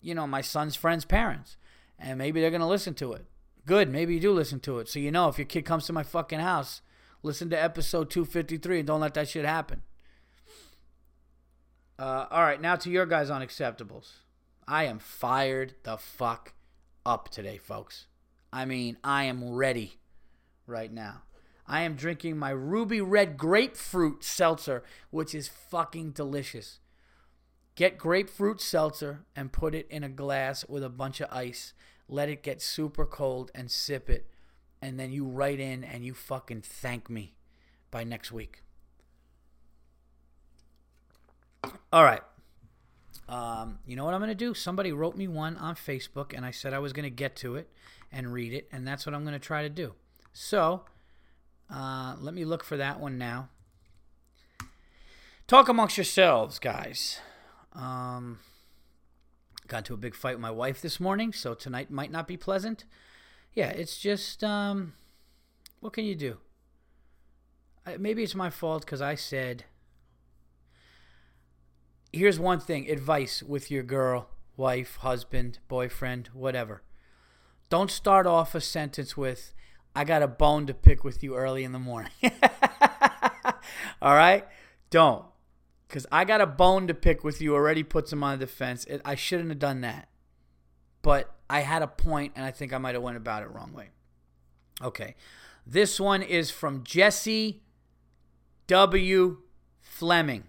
[SPEAKER 1] you know, my son's friends' parents. And maybe they're going to listen to it. Good, maybe you do listen to it. So you know if your kid comes to my fucking house, listen to episode 253 and don't let that shit happen. Uh, all right, now to your guys' unacceptables. I am fired the fuck up today, folks. I mean, I am ready right now. I am drinking my ruby red grapefruit seltzer, which is fucking delicious. Get grapefruit seltzer and put it in a glass with a bunch of ice. Let it get super cold and sip it. And then you write in and you fucking thank me by next week. All right. Um, you know what I'm going to do? Somebody wrote me one on Facebook and I said I was going to get to it and read it, and that's what I'm going to try to do. So, uh, let me look for that one now. Talk amongst yourselves, guys. Um, got into a big fight with my wife this morning, so tonight might not be pleasant. Yeah, it's just, um, what can you do? Maybe it's my fault because I said, here's one thing advice with your girl, wife, husband, boyfriend, whatever. Don't start off a sentence with, I got a bone to pick with you early in the morning. All right? Don't. Because I got a bone to pick with you already puts him on the defense. It, I shouldn't have done that. But I had a point, and I think I might have went about it wrong way. Okay. This one is from Jesse W. Fleming.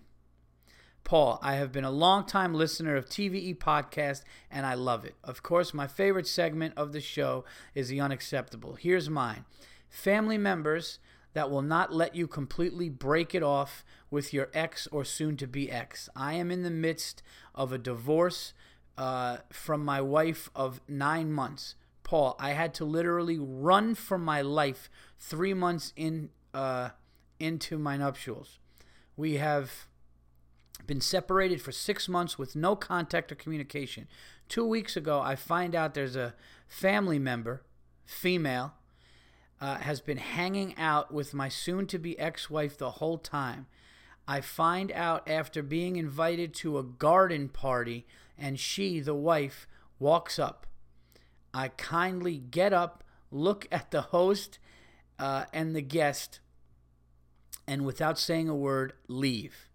[SPEAKER 1] Paul, I have been a long-time listener of TVE podcast and I love it. Of course, my favorite segment of the show is the unacceptable. Here's mine. Family members that will not let you completely break it off with your ex or soon to be ex. I am in the midst of a divorce uh, from my wife of nine months. Paul, I had to literally run for my life three months in uh, into my nuptials. We have been separated for six months with no contact or communication. Two weeks ago, I find out there's a family member, female, uh, has been hanging out with my soon to be ex wife the whole time. I find out after being invited to a garden party, and she, the wife, walks up. I kindly get up, look at the host uh, and the guest, and without saying a word, leave.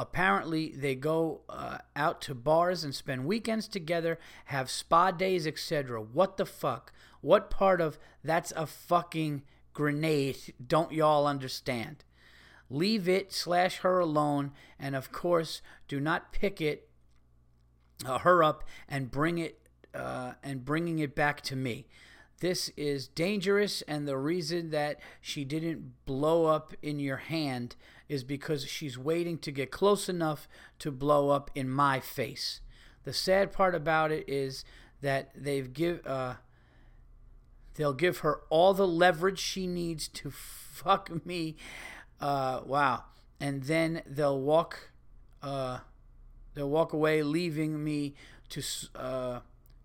[SPEAKER 1] Apparently, they go uh, out to bars and spend weekends together, have spa days, etc. What the fuck? What part of that's a fucking grenade don't y'all understand? Leave it slash her alone, and of course, do not pick it uh, her up and bring it uh, and bringing it back to me. This is dangerous, and the reason that she didn't blow up in your hand is because she's waiting to get close enough to blow up in my face. The sad part about it is that they've give uh, they'll give her all the leverage she needs to fuck me. Uh, wow, and then they'll walk uh, they'll walk away, leaving me to uh,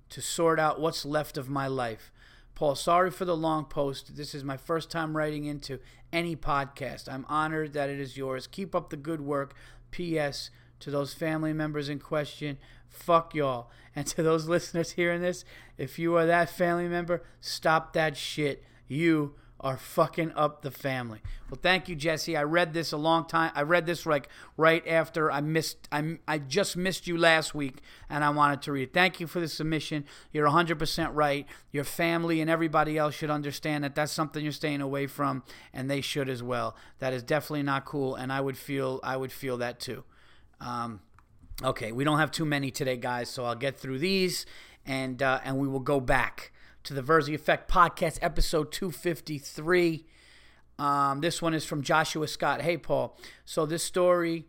[SPEAKER 1] to sort out what's left of my life. Paul, sorry for the long post. This is my first time writing into any podcast. I'm honored that it is yours. Keep up the good work. P.S. To those family members in question, fuck y'all. And to those listeners hearing this, if you are that family member, stop that shit. You are fucking up the family. Well, thank you, Jesse. I read this a long time. I read this like right after I missed. I I just missed you last week, and I wanted to read. Thank you for the submission. You're 100% right. Your family and everybody else should understand that that's something you're staying away from, and they should as well. That is definitely not cool, and I would feel I would feel that too. Um, okay, we don't have too many today, guys, so I'll get through these, and uh, and we will go back to the Verzi Effect Podcast, episode 253. Um, this one is from Joshua Scott. Hey, Paul. So, this story,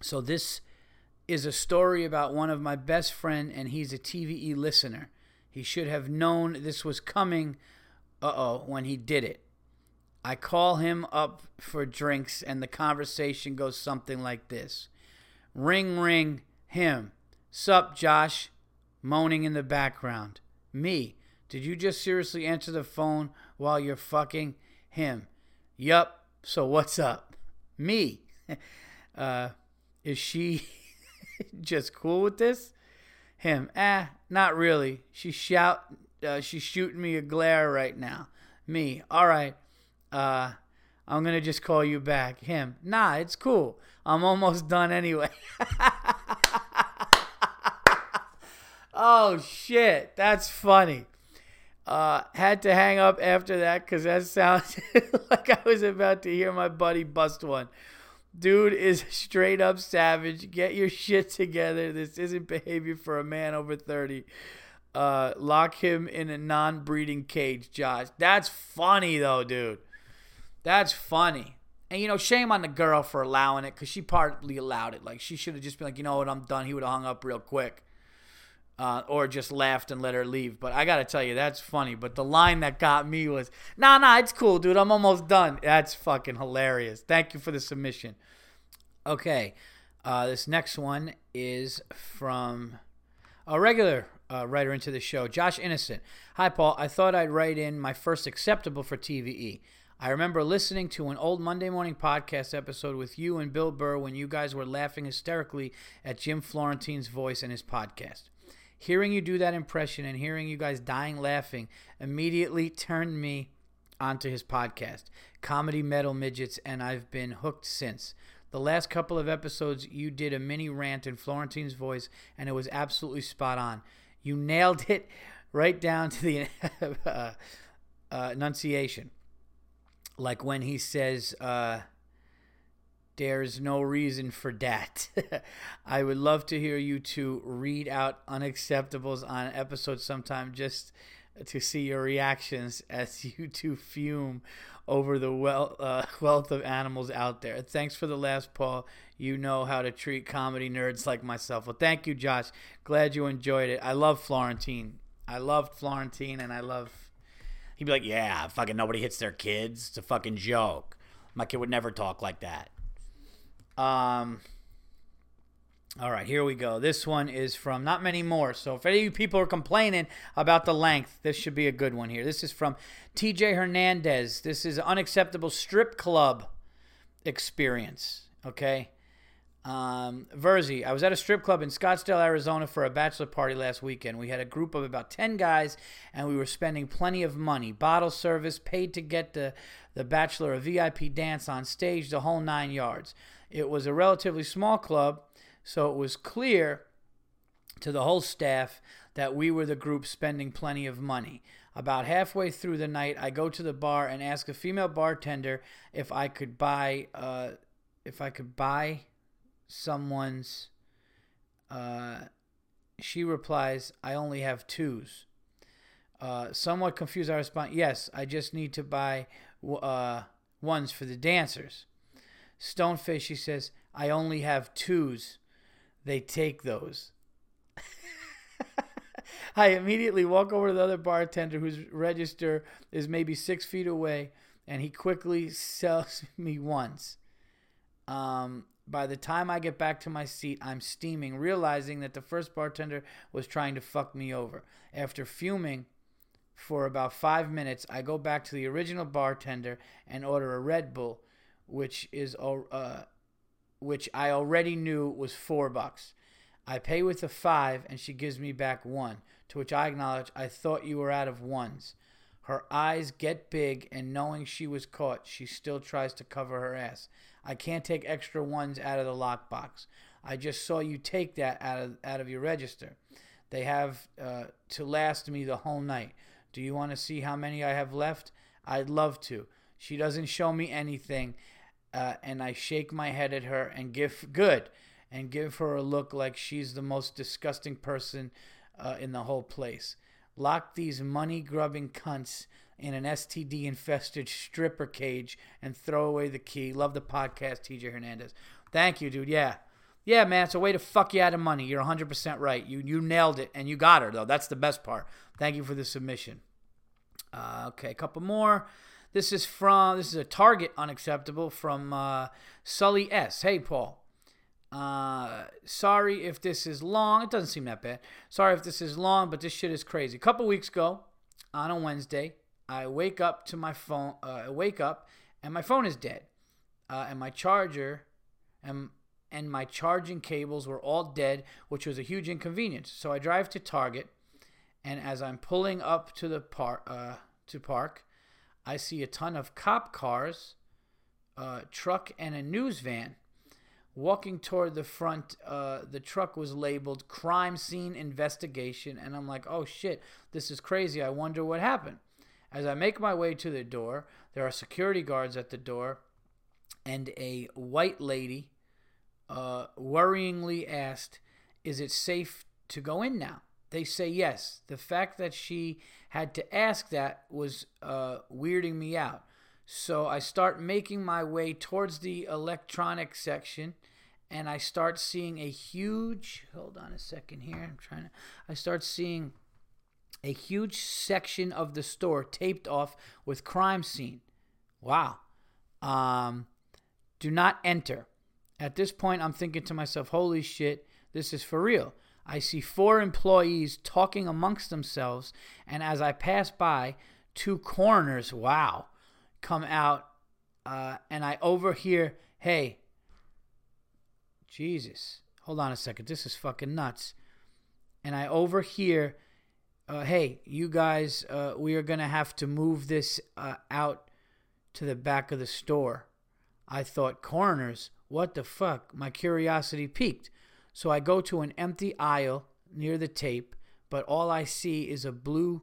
[SPEAKER 1] so this is a story about one of my best friend, and he's a TVE listener. He should have known this was coming, uh oh, when he did it. I call him up for drinks, and the conversation goes something like this Ring, ring, him. Sup, Josh? Moaning in the background. Me. Did you just seriously answer the phone while you're fucking him? Yup. So what's up? Me. Uh, is she just cool with this? Him. Eh, not really. She shout. Uh, she's shooting me a glare right now. Me. All right. Uh, I'm gonna just call you back. Him. Nah, it's cool. I'm almost done anyway. Oh shit, that's funny. Uh, had to hang up after that because that sounded like I was about to hear my buddy bust one. Dude is straight up savage. Get your shit together. This isn't behavior for a man over 30. Uh, lock him in a non breeding cage, Josh. That's funny, though, dude. That's funny. And, you know, shame on the girl for allowing it because she partly allowed it. Like, she should have just been like, you know what, I'm done. He would have hung up real quick uh, or just laughed and let her leave. But I gotta tell you, that's funny. But the line that got me was, "Nah, nah, it's cool, dude. I'm almost done." That's fucking hilarious. Thank you for the submission. Okay, uh, this next one is from a regular uh, writer into the show, Josh Innocent. Hi, Paul. I thought I'd write in my first acceptable for TVE. I remember listening to an old Monday morning podcast episode with you and Bill Burr when you guys were laughing hysterically at Jim Florentine's voice in his podcast hearing you do that impression and hearing you guys dying laughing immediately turned me onto his podcast, Comedy Metal Midgets, and I've been hooked since. The last couple of episodes, you did a mini rant in Florentine's voice, and it was absolutely spot on. You nailed it right down to the uh, uh, enunciation. Like when he says, uh, there's no reason for that. I would love to hear you two read out unacceptables on an episode sometime just to see your reactions as you two fume over the well, uh, wealth of animals out there. Thanks for the last, Paul. You know how to treat comedy nerds like myself. Well, thank you, Josh. Glad you enjoyed it. I love Florentine. I loved Florentine, and I love. He'd be like, "Yeah, fucking nobody hits their kids. It's a fucking joke. My kid would never talk like that." Um. All right, here we go. This one is from not many more. So if any of you people are complaining about the length, this should be a good one here. This is from TJ Hernandez. This is unacceptable strip club experience. Okay. Um, Verzi, I was at a strip club in Scottsdale, Arizona for a bachelor party last weekend. We had a group of about 10 guys and we were spending plenty of money. Bottle service, paid to get the, the bachelor a VIP dance on stage, the whole nine yards. It was a relatively small club, so it was clear to the whole staff that we were the group spending plenty of money. About halfway through the night, I go to the bar and ask a female bartender if I could buy uh, if I could buy someone's. Uh, she replies, "I only have twos." Uh, somewhat confused, I respond, "Yes, I just need to buy uh, ones for the dancers." Stoneface, she says, I only have twos. They take those. I immediately walk over to the other bartender whose register is maybe six feet away, and he quickly sells me ones. Um, by the time I get back to my seat, I'm steaming, realizing that the first bartender was trying to fuck me over. After fuming for about five minutes, I go back to the original bartender and order a Red Bull which is uh, which I already knew was four bucks. I pay with a five, and she gives me back one. To which I acknowledge, I thought you were out of ones. Her eyes get big, and knowing she was caught, she still tries to cover her ass. I can't take extra ones out of the lockbox. I just saw you take that out of out of your register. They have uh, to last me the whole night. Do you want to see how many I have left? I'd love to. She doesn't show me anything, uh, and I shake my head at her and give good and give her a look like she's the most disgusting person uh, in the whole place. Lock these money grubbing cunts in an STD infested stripper cage and throw away the key. Love the podcast, TJ Hernandez. Thank you, dude. Yeah. Yeah, man, it's a way to fuck you out of money. You're 100% right. You you nailed it, and you got her, though. That's the best part. Thank you for the submission. Uh, okay, a couple more. This is from this is a Target unacceptable from uh, Sully S. Hey Paul. Uh, sorry if this is long. It doesn't seem that bad. Sorry if this is long, but this shit is crazy. A couple weeks ago, on a Wednesday, I wake up to my phone. Uh, I wake up and my phone is dead, uh, and my charger, and and my charging cables were all dead, which was a huge inconvenience. So I drive to Target, and as I'm pulling up to the park, uh, to park, I see a ton of cop cars, a truck, and a news van. Walking toward the front, uh, the truck was labeled crime scene investigation, and I'm like, oh shit, this is crazy. I wonder what happened. As I make my way to the door, there are security guards at the door, and a white lady uh, worryingly asked, Is it safe to go in now? They say yes. The fact that she had to ask that was uh, weirding me out. So I start making my way towards the electronic section and I start seeing a huge hold on a second here. I'm trying to I start seeing a huge section of the store taped off with crime scene. Wow. Um do not enter. At this point I'm thinking to myself, holy shit, this is for real. I see four employees talking amongst themselves, and as I pass by, two coroners, wow, come out, uh, and I overhear, hey, Jesus, hold on a second, this is fucking nuts. And I overhear, uh, hey, you guys, uh, we are going to have to move this uh, out to the back of the store. I thought, coroners, what the fuck? My curiosity piqued. So I go to an empty aisle near the tape, but all I see is a blue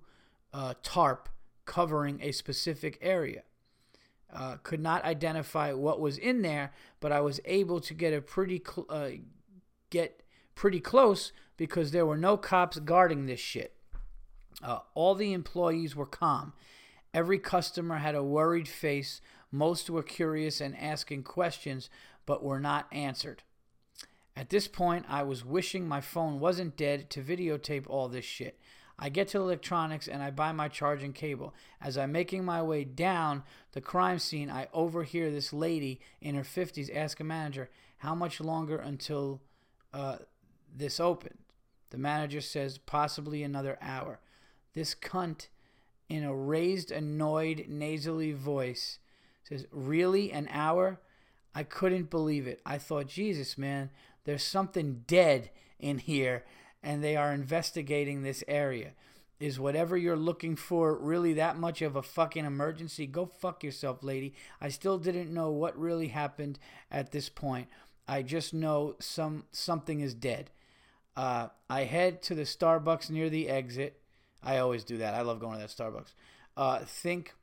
[SPEAKER 1] uh, tarp covering a specific area. Uh, could not identify what was in there, but I was able to get a pretty cl- uh, get pretty close because there were no cops guarding this shit. Uh, all the employees were calm. Every customer had a worried face. Most were curious and asking questions, but were not answered. At this point, I was wishing my phone wasn't dead to videotape all this shit. I get to electronics and I buy my charging cable. As I'm making my way down the crime scene, I overhear this lady in her 50s ask a manager, How much longer until uh, this opened? The manager says, Possibly another hour. This cunt, in a raised, annoyed, nasally voice, says, Really? An hour? I couldn't believe it. I thought, Jesus, man, there's something dead in here, and they are investigating this area. Is whatever you're looking for really that much of a fucking emergency? Go fuck yourself, lady. I still didn't know what really happened at this point. I just know some something is dead. Uh, I head to the Starbucks near the exit. I always do that. I love going to that Starbucks. Uh, think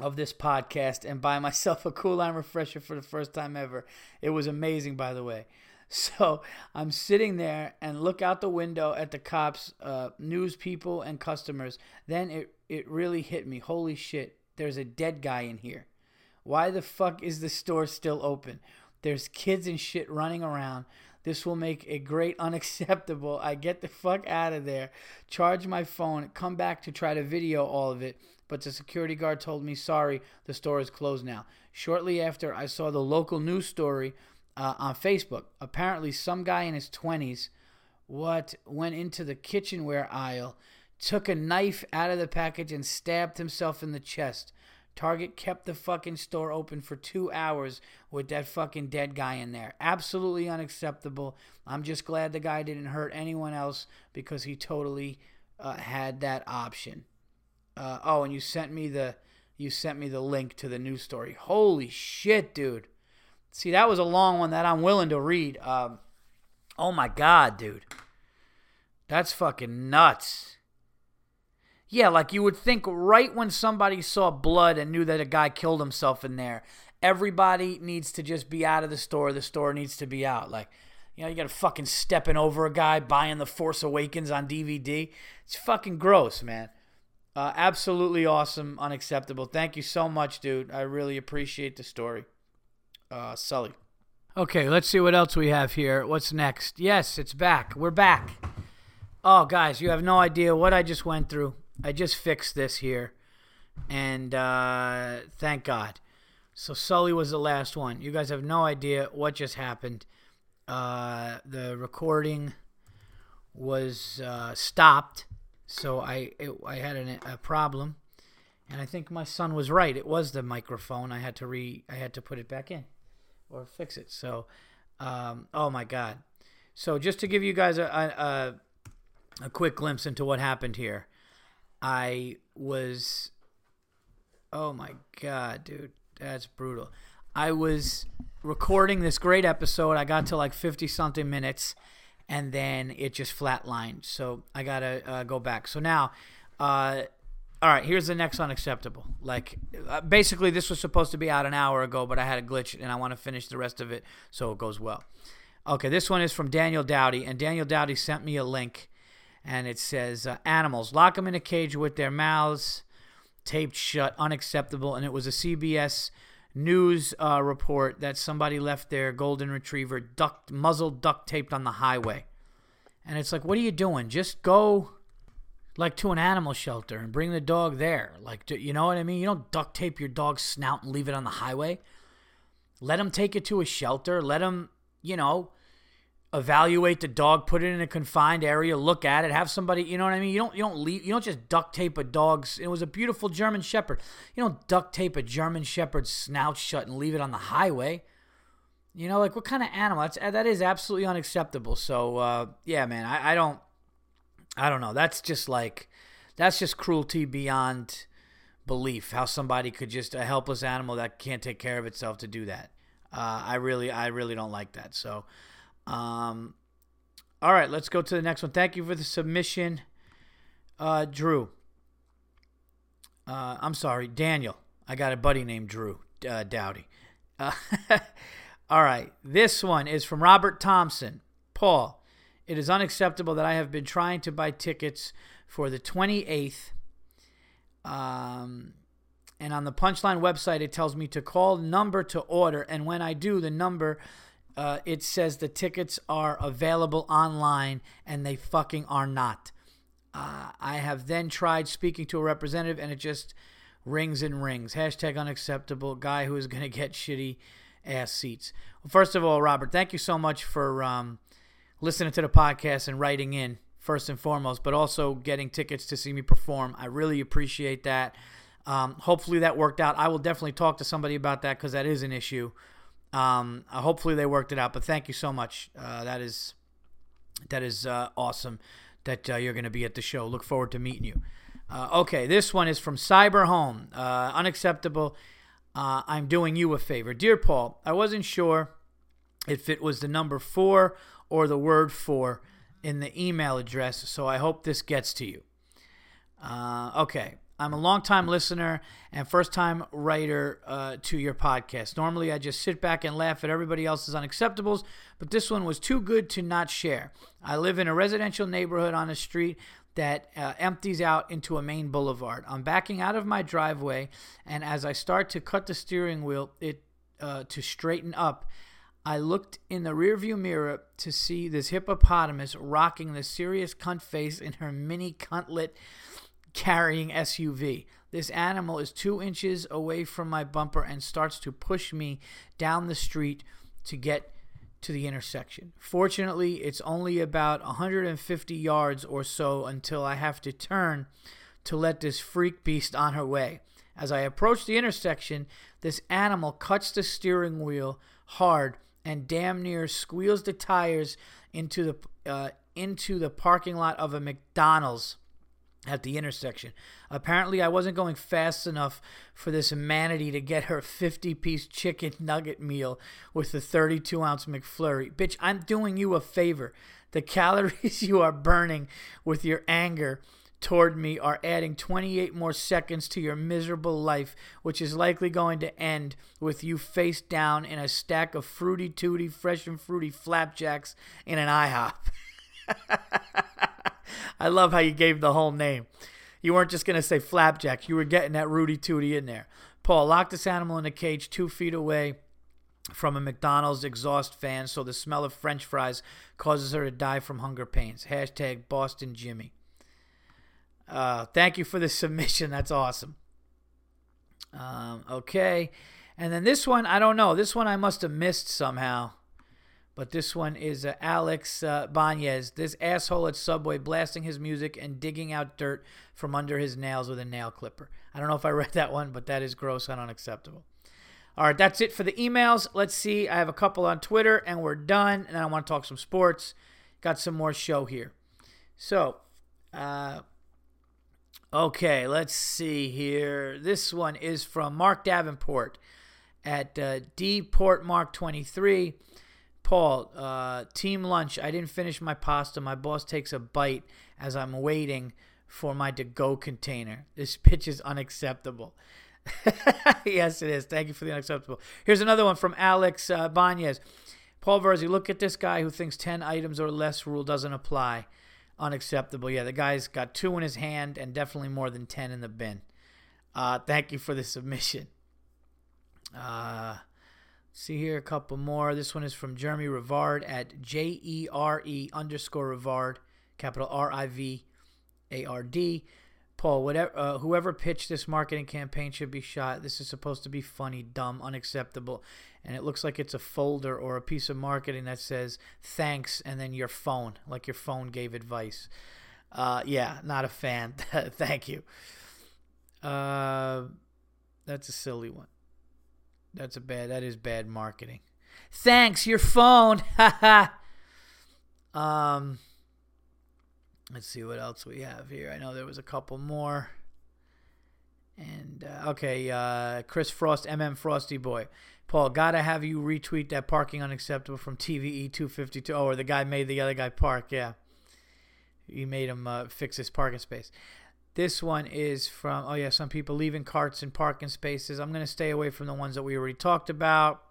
[SPEAKER 1] of this podcast and buy myself a Cool Lime refresher for the first time ever. It was amazing, by the way. So I'm sitting there and look out the window at the cops, uh, news people, and customers. Then it, it really hit me. Holy shit, there's a dead guy in here. Why the fuck is the store still open? There's kids and shit running around. This will make a great unacceptable. I get the fuck out of there, charge my phone, come back to try to video all of it, but the security guard told me, sorry, the store is closed now. Shortly after, I saw the local news story uh, on Facebook. Apparently, some guy in his 20s what went into the kitchenware aisle, took a knife out of the package, and stabbed himself in the chest. Target kept the fucking store open for two hours with that fucking dead guy in there. Absolutely unacceptable. I'm just glad the guy didn't hurt anyone else because he totally uh, had that option. Uh, oh, and you sent me the you sent me the link to the news story. Holy shit, dude! See, that was a long one that I'm willing to read. Um, oh my god, dude, that's fucking nuts. Yeah, like you would think right when somebody saw blood and knew that a guy killed himself in there, everybody needs to just be out of the store. The store needs to be out. Like, you know, you got to fucking stepping over a guy buying The Force Awakens on DVD. It's fucking gross, man. Uh, absolutely awesome, unacceptable. Thank you so much, dude. I really appreciate the story. Uh, Sully. Okay, let's see what else we have here. What's next? Yes, it's back. We're back. Oh, guys, you have no idea what I just went through. I just fixed this here, and uh, thank God. So Sully was the last one. You guys have no idea what just happened. Uh, the recording was uh, stopped, so I it, I had an, a problem, and I think my son was right. It was the microphone. I had to re I had to put it back in or fix it. So, um, oh my God. So just to give you guys a, a, a quick glimpse into what happened here, I was, oh my God, dude, that's brutal. I was recording this great episode. I got to like 50 something minutes and then it just flatlined. So I got to uh, go back. So now, uh, all right, here's the next unacceptable. Like, uh, basically, this was supposed to be out an hour ago, but I had a glitch and I want to finish the rest of it so it goes well. Okay, this one is from Daniel Dowdy, and Daniel Dowdy sent me a link, and it says uh, Animals, lock them in a cage with their mouths taped shut, unacceptable. And it was a CBS News uh, report that somebody left their golden retriever duct, muzzle duct taped on the highway. And it's like, what are you doing? Just go like to an animal shelter and bring the dog there. Like, to, you know what I mean? You don't duct tape your dog's snout and leave it on the highway. Let him take it to a shelter. Let him, you know, evaluate the dog, put it in a confined area, look at it, have somebody, you know what I mean? You don't you don't leave you don't just duct tape a dog's it was a beautiful German shepherd. You don't duct tape a German shepherd's snout shut and leave it on the highway. You know, like what kind of animal? That's that is absolutely unacceptable. So uh, yeah, man, I, I don't I don't know. That's just like that's just cruelty beyond belief. How somebody could just a helpless animal that can't take care of itself to do that. Uh, I really, I really don't like that. So, um, all right, let's go to the next one. Thank you for the submission, uh, Drew. Uh, I'm sorry, Daniel. I got a buddy named Drew uh, Dowdy. Uh, all right, this one is from Robert Thompson. Paul, it is unacceptable that I have been trying to buy tickets for the 28th. Um, and on the Punchline website, it tells me to call number to order. And when I do, the number, uh, it says the tickets are available online, and they fucking are not. Uh, I have then tried speaking to a representative, and it just rings and rings. Hashtag unacceptable. Guy who is going to get shitty ass seats. Well, first of all, Robert, thank you so much for um, listening to the podcast and writing in, first and foremost, but also getting tickets to see me perform. I really appreciate that. Um, hopefully that worked out. I will definitely talk to somebody about that because that is an issue. Um, uh, hopefully they worked it out. But thank you so much. Uh, that is that is uh, awesome that uh, you're going to be at the show. Look forward to meeting you. Uh, okay, this one is from Cyber Home. Uh, unacceptable. I'm doing you a favor, dear Paul. I wasn't sure if it was the number four or the word for in the email address, so I hope this gets to you. okay, I'm a long-time listener and first-time writer uh, to your podcast. Normally, I just sit back and laugh at everybody else's unacceptables, but this one was too good to not share. I live in a residential neighborhood on a street that uh, empties out into a main boulevard. I'm backing out of my driveway, and as I start to cut the steering wheel, it uh, to straighten up. I looked in the rearview mirror to see this hippopotamus rocking the serious cunt face in her mini cuntlet carrying SUV. This animal is two inches away from my bumper and starts to push me down the street to get to the intersection. Fortunately, it's only about 150 yards or so until I have to turn to let this freak beast on her way. As I approach the intersection, this animal cuts the steering wheel hard and damn near squeals the tires into the uh, into the parking lot of a McDonald's at the intersection. Apparently, I wasn't going fast enough for this manatee to get her 50 piece chicken nugget meal with the 32 ounce McFlurry. Bitch, I'm doing you a favor. The calories you are burning with your anger toward me are adding 28 more seconds to your miserable life, which is likely going to end with you face down in a stack of fruity tooty, fresh and fruity flapjacks in an IHOP. I love how you gave the whole name. You weren't just going to say flapjack. You were getting that Rooty Tooty in there. Paul, lock this animal in a cage two feet away from a McDonald's exhaust fan so the smell of french fries causes her to die from hunger pains. Hashtag Boston Jimmy. Uh, thank you for the submission. That's awesome. Um, okay. And then this one, I don't know. This one I must have missed somehow. But this one is uh, Alex uh, Banez, this asshole at Subway blasting his music and digging out dirt from under his nails with a nail clipper. I don't know if I read that one, but that is gross and unacceptable. All right, that's it for the emails. Let's see. I have a couple on Twitter, and we're done. And I want to talk some sports. Got some more show here. So, uh, okay, let's see here. This one is from Mark Davenport at uh, dportmark23. Paul, uh, team lunch. I didn't finish my pasta. My boss takes a bite as I'm waiting for my to go container. This pitch is unacceptable. yes, it is. Thank you for the unacceptable. Here's another one from Alex uh, Banez. Paul Verzi, look at this guy who thinks 10 items or less rule doesn't apply. Unacceptable. Yeah, the guy's got two in his hand and definitely more than 10 in the bin. Uh, thank you for the submission. Uh, See here a couple more. This one is from Jeremy Rivard at J E R E underscore Rivard, capital R I V A R D. Paul, whatever, uh, whoever pitched this marketing campaign should be shot. This is supposed to be funny, dumb, unacceptable, and it looks like it's a folder or a piece of marketing that says "thanks" and then your phone, like your phone gave advice. Uh, yeah, not a fan. Thank you. Uh, that's a silly one. That's a bad. That is bad marketing. Thanks, your phone. um, let's see what else we have here. I know there was a couple more. And uh, okay, uh, Chris Frost, MM Frosty Boy. Paul, gotta have you retweet that parking unacceptable from TVE 252. Oh, or the guy made the other guy park. Yeah, he made him uh, fix his parking space. This one is from, oh, yeah, some people leaving carts in parking spaces. I'm going to stay away from the ones that we already talked about.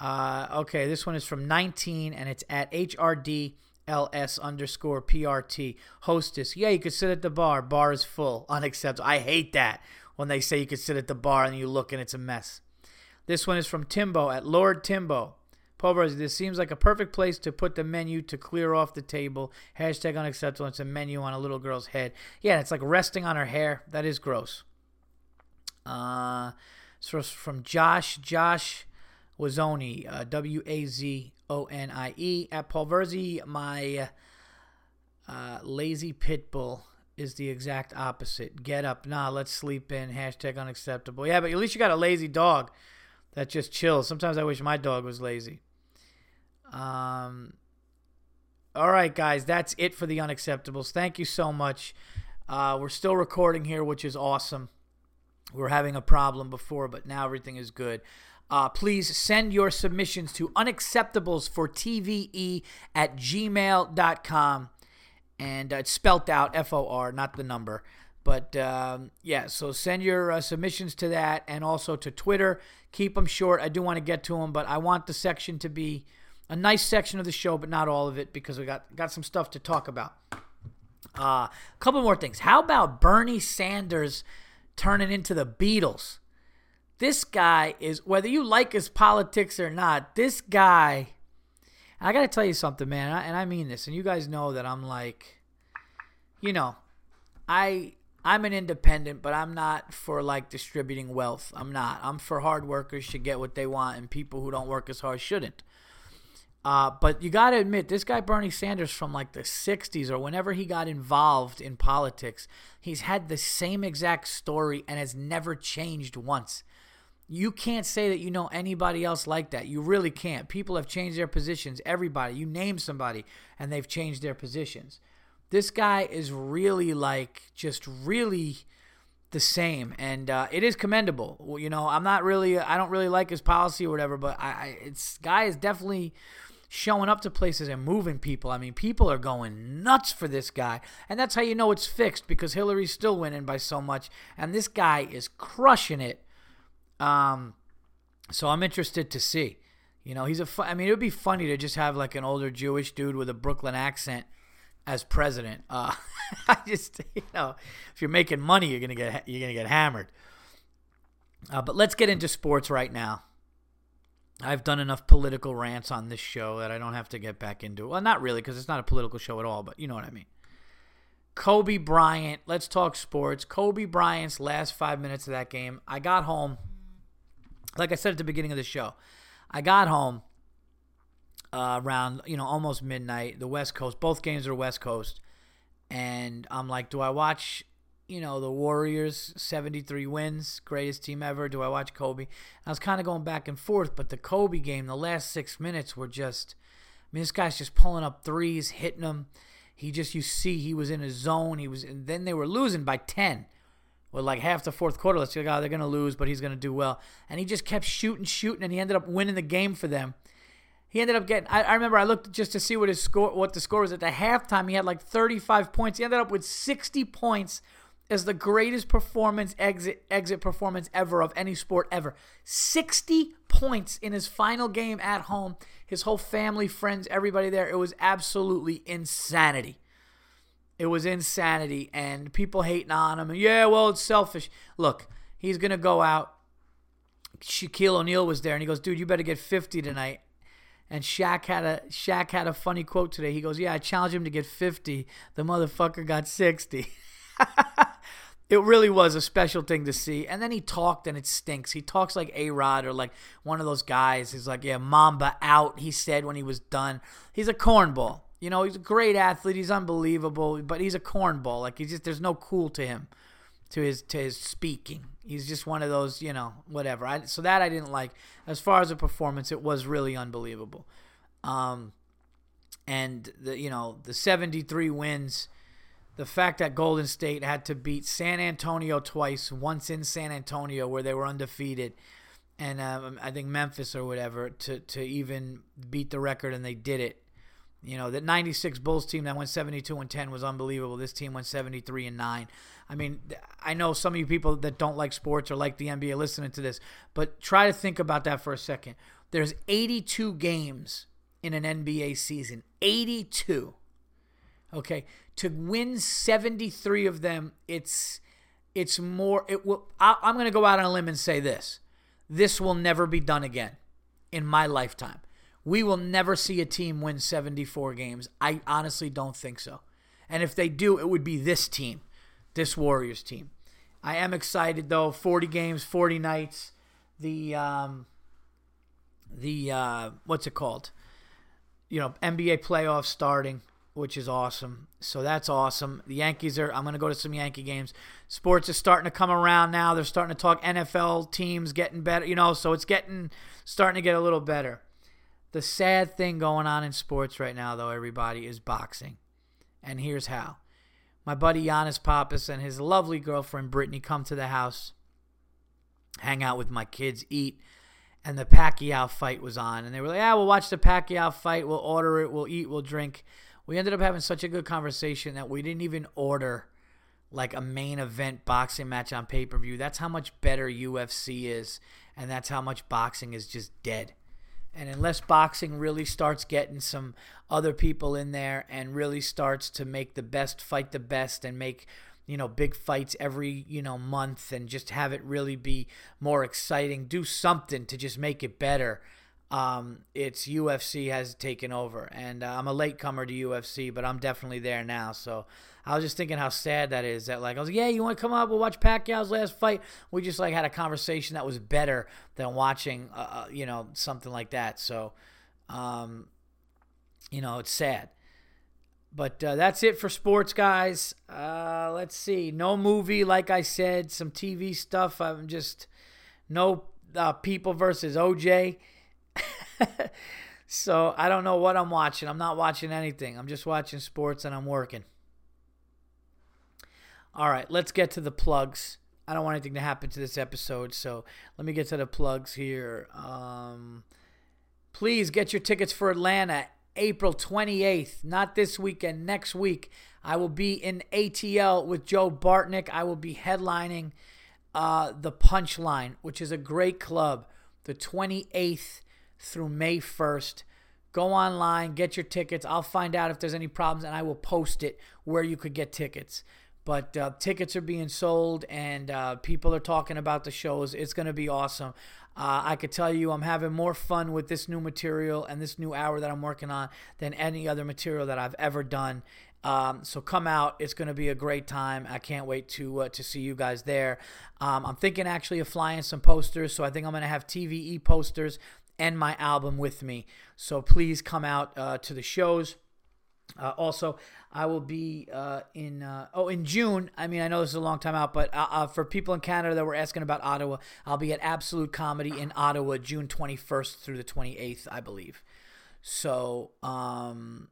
[SPEAKER 1] Uh, okay, this one is from 19, and it's at HRDLS underscore PRT. Hostess, yeah, you could sit at the bar. Bar is full. Unacceptable. I hate that when they say you could sit at the bar and you look and it's a mess. This one is from Timbo at Lord Timbo. Pulverizer, this seems like a perfect place to put the menu to clear off the table. Hashtag unacceptable. It's a menu on a little girl's head. Yeah, it's like resting on her hair. That is gross. Uh, so from Josh, Josh Wazoni, uh, W A Z O N I E. At Paul Verzi, my uh, lazy pit bull is the exact opposite. Get up. Nah, let's sleep in. Hashtag unacceptable. Yeah, but at least you got a lazy dog that just chills. Sometimes I wish my dog was lazy. Um, all right, guys, that's it for the unacceptables. Thank you so much. Uh, we're still recording here, which is awesome. We were having a problem before, but now everything is good. Uh, please send your submissions to unacceptables for TVE at gmail.com. And uh, it's spelt out F O R, not the number. But um, yeah, so send your uh, submissions to that and also to Twitter. Keep them short. I do want to get to them, but I want the section to be a nice section of the show, but not all of it because we got got some stuff to talk about. A uh, couple more things. How about Bernie Sanders turning into the Beatles? This guy is whether you like his politics or not. This guy, I got to tell you something, man, and I, mean this, and you guys know that I'm like, you know, I I'm an independent, but I'm not for like distributing wealth. I'm not. I'm for hard workers should get what they want, and people who don't work as hard shouldn't. Uh, but you got to admit, this guy Bernie Sanders from like the 60s or whenever he got involved in politics, he's had the same exact story and has never changed once. You can't say that you know anybody else like that. You really can't. People have changed their positions. Everybody, you name somebody and they've changed their positions. This guy is really like just really the same, and uh, it is commendable. Well, you know, I'm not really, I don't really like his policy or whatever, but I, I it's guy is definitely showing up to places and moving people. I mean, people are going nuts for this guy. And that's how you know it's fixed because Hillary's still winning by so much. And this guy is crushing it. Um, so I'm interested to see. You know, he's a. Fu- I mean, it would be funny to just have like an older Jewish dude with a Brooklyn accent as president. Uh, I just, you know, if you're making money, you're gonna get you're gonna get hammered. Uh, but let's get into sports right now. I've done enough political rants on this show that I don't have to get back into. Well, not really, because it's not a political show at all, but you know what I mean. Kobe Bryant, let's talk sports. Kobe Bryant's last five minutes of that game. I got home, like I said at the beginning of the show, I got home uh, around, you know, almost midnight, the West Coast. Both games are West Coast. And I'm like, do I watch you know, the Warriors, 73 wins, greatest team ever. Do I watch Kobe? I was kind of going back and forth, but the Kobe game, the last six minutes were just, I mean, this guy's just pulling up threes, hitting them. He just, you see, he was in his zone. He was, and then they were losing by 10 with like half the fourth quarter. Let's go, oh, they're going to lose, but he's going to do well. And he just kept shooting, shooting, and he ended up winning the game for them. He ended up getting. I, I remember I looked just to see what his score, what the score was at the halftime. He had like 35 points. He ended up with 60 points as the greatest performance exit exit performance ever of any sport ever. 60 points in his final game at home. His whole family, friends, everybody there. It was absolutely insanity. It was insanity and people hating on him. Yeah, well, it's selfish. Look, he's to go out. Shaquille O'Neal was there and he goes, "Dude, you better get 50 tonight." And Shaq had a Shaq had a funny quote today. He goes, "Yeah, I challenged him to get 50. The motherfucker got 60." it really was a special thing to see. And then he talked and it stinks. He talks like A Rod or like one of those guys. He's like, yeah, Mamba out, he said when he was done. He's a cornball. You know, he's a great athlete. He's unbelievable, but he's a cornball. Like he's just there's no cool to him, to his to his speaking. He's just one of those, you know, whatever. I, so that I didn't like. As far as a performance, it was really unbelievable. Um, and the you know the 73 wins the fact that Golden State had to beat San Antonio twice, once in San Antonio where they were undefeated, and um, I think Memphis or whatever to to even beat the record, and they did it. You know, that 96 Bulls team that went 72 and 10 was unbelievable. This team went 73 and 9. I mean, I know some of you people that don't like sports or like the NBA listening to this, but try to think about that for a second. There's 82 games in an NBA season. 82. Okay, to win 73 of them, it's it's more it will I, I'm going to go out on a limb and say this. This will never be done again in my lifetime. We will never see a team win 74 games. I honestly don't think so. And if they do, it would be this team, this Warriors team. I am excited though. 40 games, 40 nights. The um, the uh, what's it called? You know, NBA playoffs starting, which is awesome. So that's awesome. The Yankees are. I'm to go to some Yankee games. Sports is starting to come around now. They're starting to talk NFL teams getting better. You know, so it's getting starting to get a little better. The sad thing going on in sports right now, though, everybody, is boxing. And here's how. My buddy Giannis Pappas and his lovely girlfriend Brittany come to the house, hang out with my kids, eat, and the Pacquiao fight was on. And they were like, yeah, we'll watch the Pacquiao fight. We'll order it. We'll eat. We'll drink. We ended up having such a good conversation that we didn't even order like a main event boxing match on pay per view. That's how much better UFC is. And that's how much boxing is just dead. And unless boxing really starts getting some other people in there and really starts to make the best fight the best and make you know big fights every you know month and just have it really be more exciting do something to just make it better um, it's UFC has taken over, and uh, I'm a latecomer to UFC, but I'm definitely there now. So I was just thinking how sad that is. That like I was like, yeah, you want to come up? We'll watch Pacquiao's last fight. We just like had a conversation that was better than watching, uh, uh, you know, something like that. So, um, you know, it's sad. But uh, that's it for sports, guys. Uh, let's see. No movie, like I said. Some TV stuff. I'm just no uh, people versus OJ. so I don't know what I'm watching. I'm not watching anything. I'm just watching sports and I'm working. All right, let's get to the plugs. I don't want anything to happen to this episode, so let me get to the plugs here. Um, please get your tickets for Atlanta, April 28th. Not this weekend, next week. I will be in ATL with Joe Bartnick. I will be headlining uh, the Punchline, which is a great club, the 28th through May 1st. Go online, get your tickets. I'll find out if there's any problems and I will post it where you could get tickets. But uh, tickets are being sold and uh, people are talking about the shows. It's going to be awesome. Uh, I could tell you I'm having more fun with this new material and this new hour that I'm working on than any other material that I've ever done. Um, so come out; it's going to be a great time. I can't wait to uh, to see you guys there. Um, I'm thinking actually of flying some posters, so I think I'm going to have TVE posters and my album with me. So please come out uh, to the shows. Uh, also, I will be uh, in uh, oh in June. I mean, I know this is a long time out, but uh, uh, for people in Canada that were asking about Ottawa, I'll be at Absolute Comedy in Ottawa, June 21st through the 28th, I believe. So, um,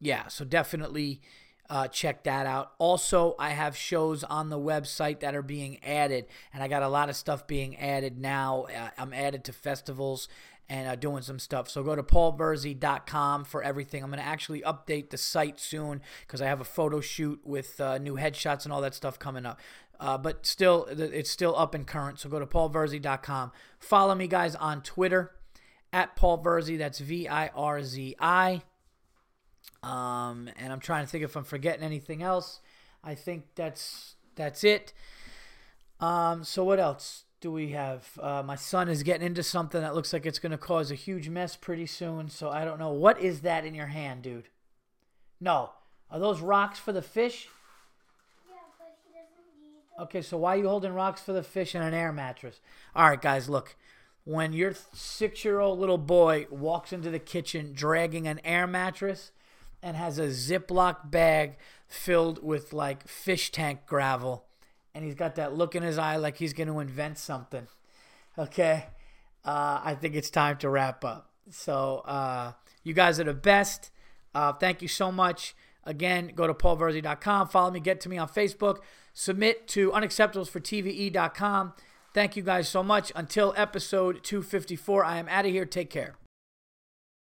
[SPEAKER 1] yeah, so definitely uh, check that out. Also, I have shows on the website that are being added, and I got a lot of stuff being added now. Uh, I'm added to festivals and uh, doing some stuff. So go to paulverzi.com for everything. I'm going to actually update the site soon because I have a photo shoot with uh, new headshots and all that stuff coming up. Uh, but still, it's still up and current. So go to paulverzi.com. Follow me, guys, on Twitter at Paul Verzi. That's V I R Z I. Um, and I'm trying to think if I'm forgetting anything else. I think that's that's it. Um, so what else do we have? Uh, my son is getting into something that looks like it's going to cause a huge mess pretty soon. So I don't know. What is that in your hand, dude? No. Are those rocks for the fish?
[SPEAKER 2] Yeah, but he doesn't need.
[SPEAKER 1] Okay, so why are you holding rocks for the fish and an air mattress? All right, guys, look. When your six year old little boy walks into the kitchen dragging an air mattress, and has a Ziploc bag filled with like fish tank gravel. And he's got that look in his eye like he's going to invent something. Okay. Uh, I think it's time to wrap up. So, uh, you guys are the best. Uh, thank you so much. Again, go to paulverzi.com. Follow me. Get to me on Facebook. Submit to unacceptablesfortve.com. Thank you guys so much. Until episode 254, I am out of here. Take care.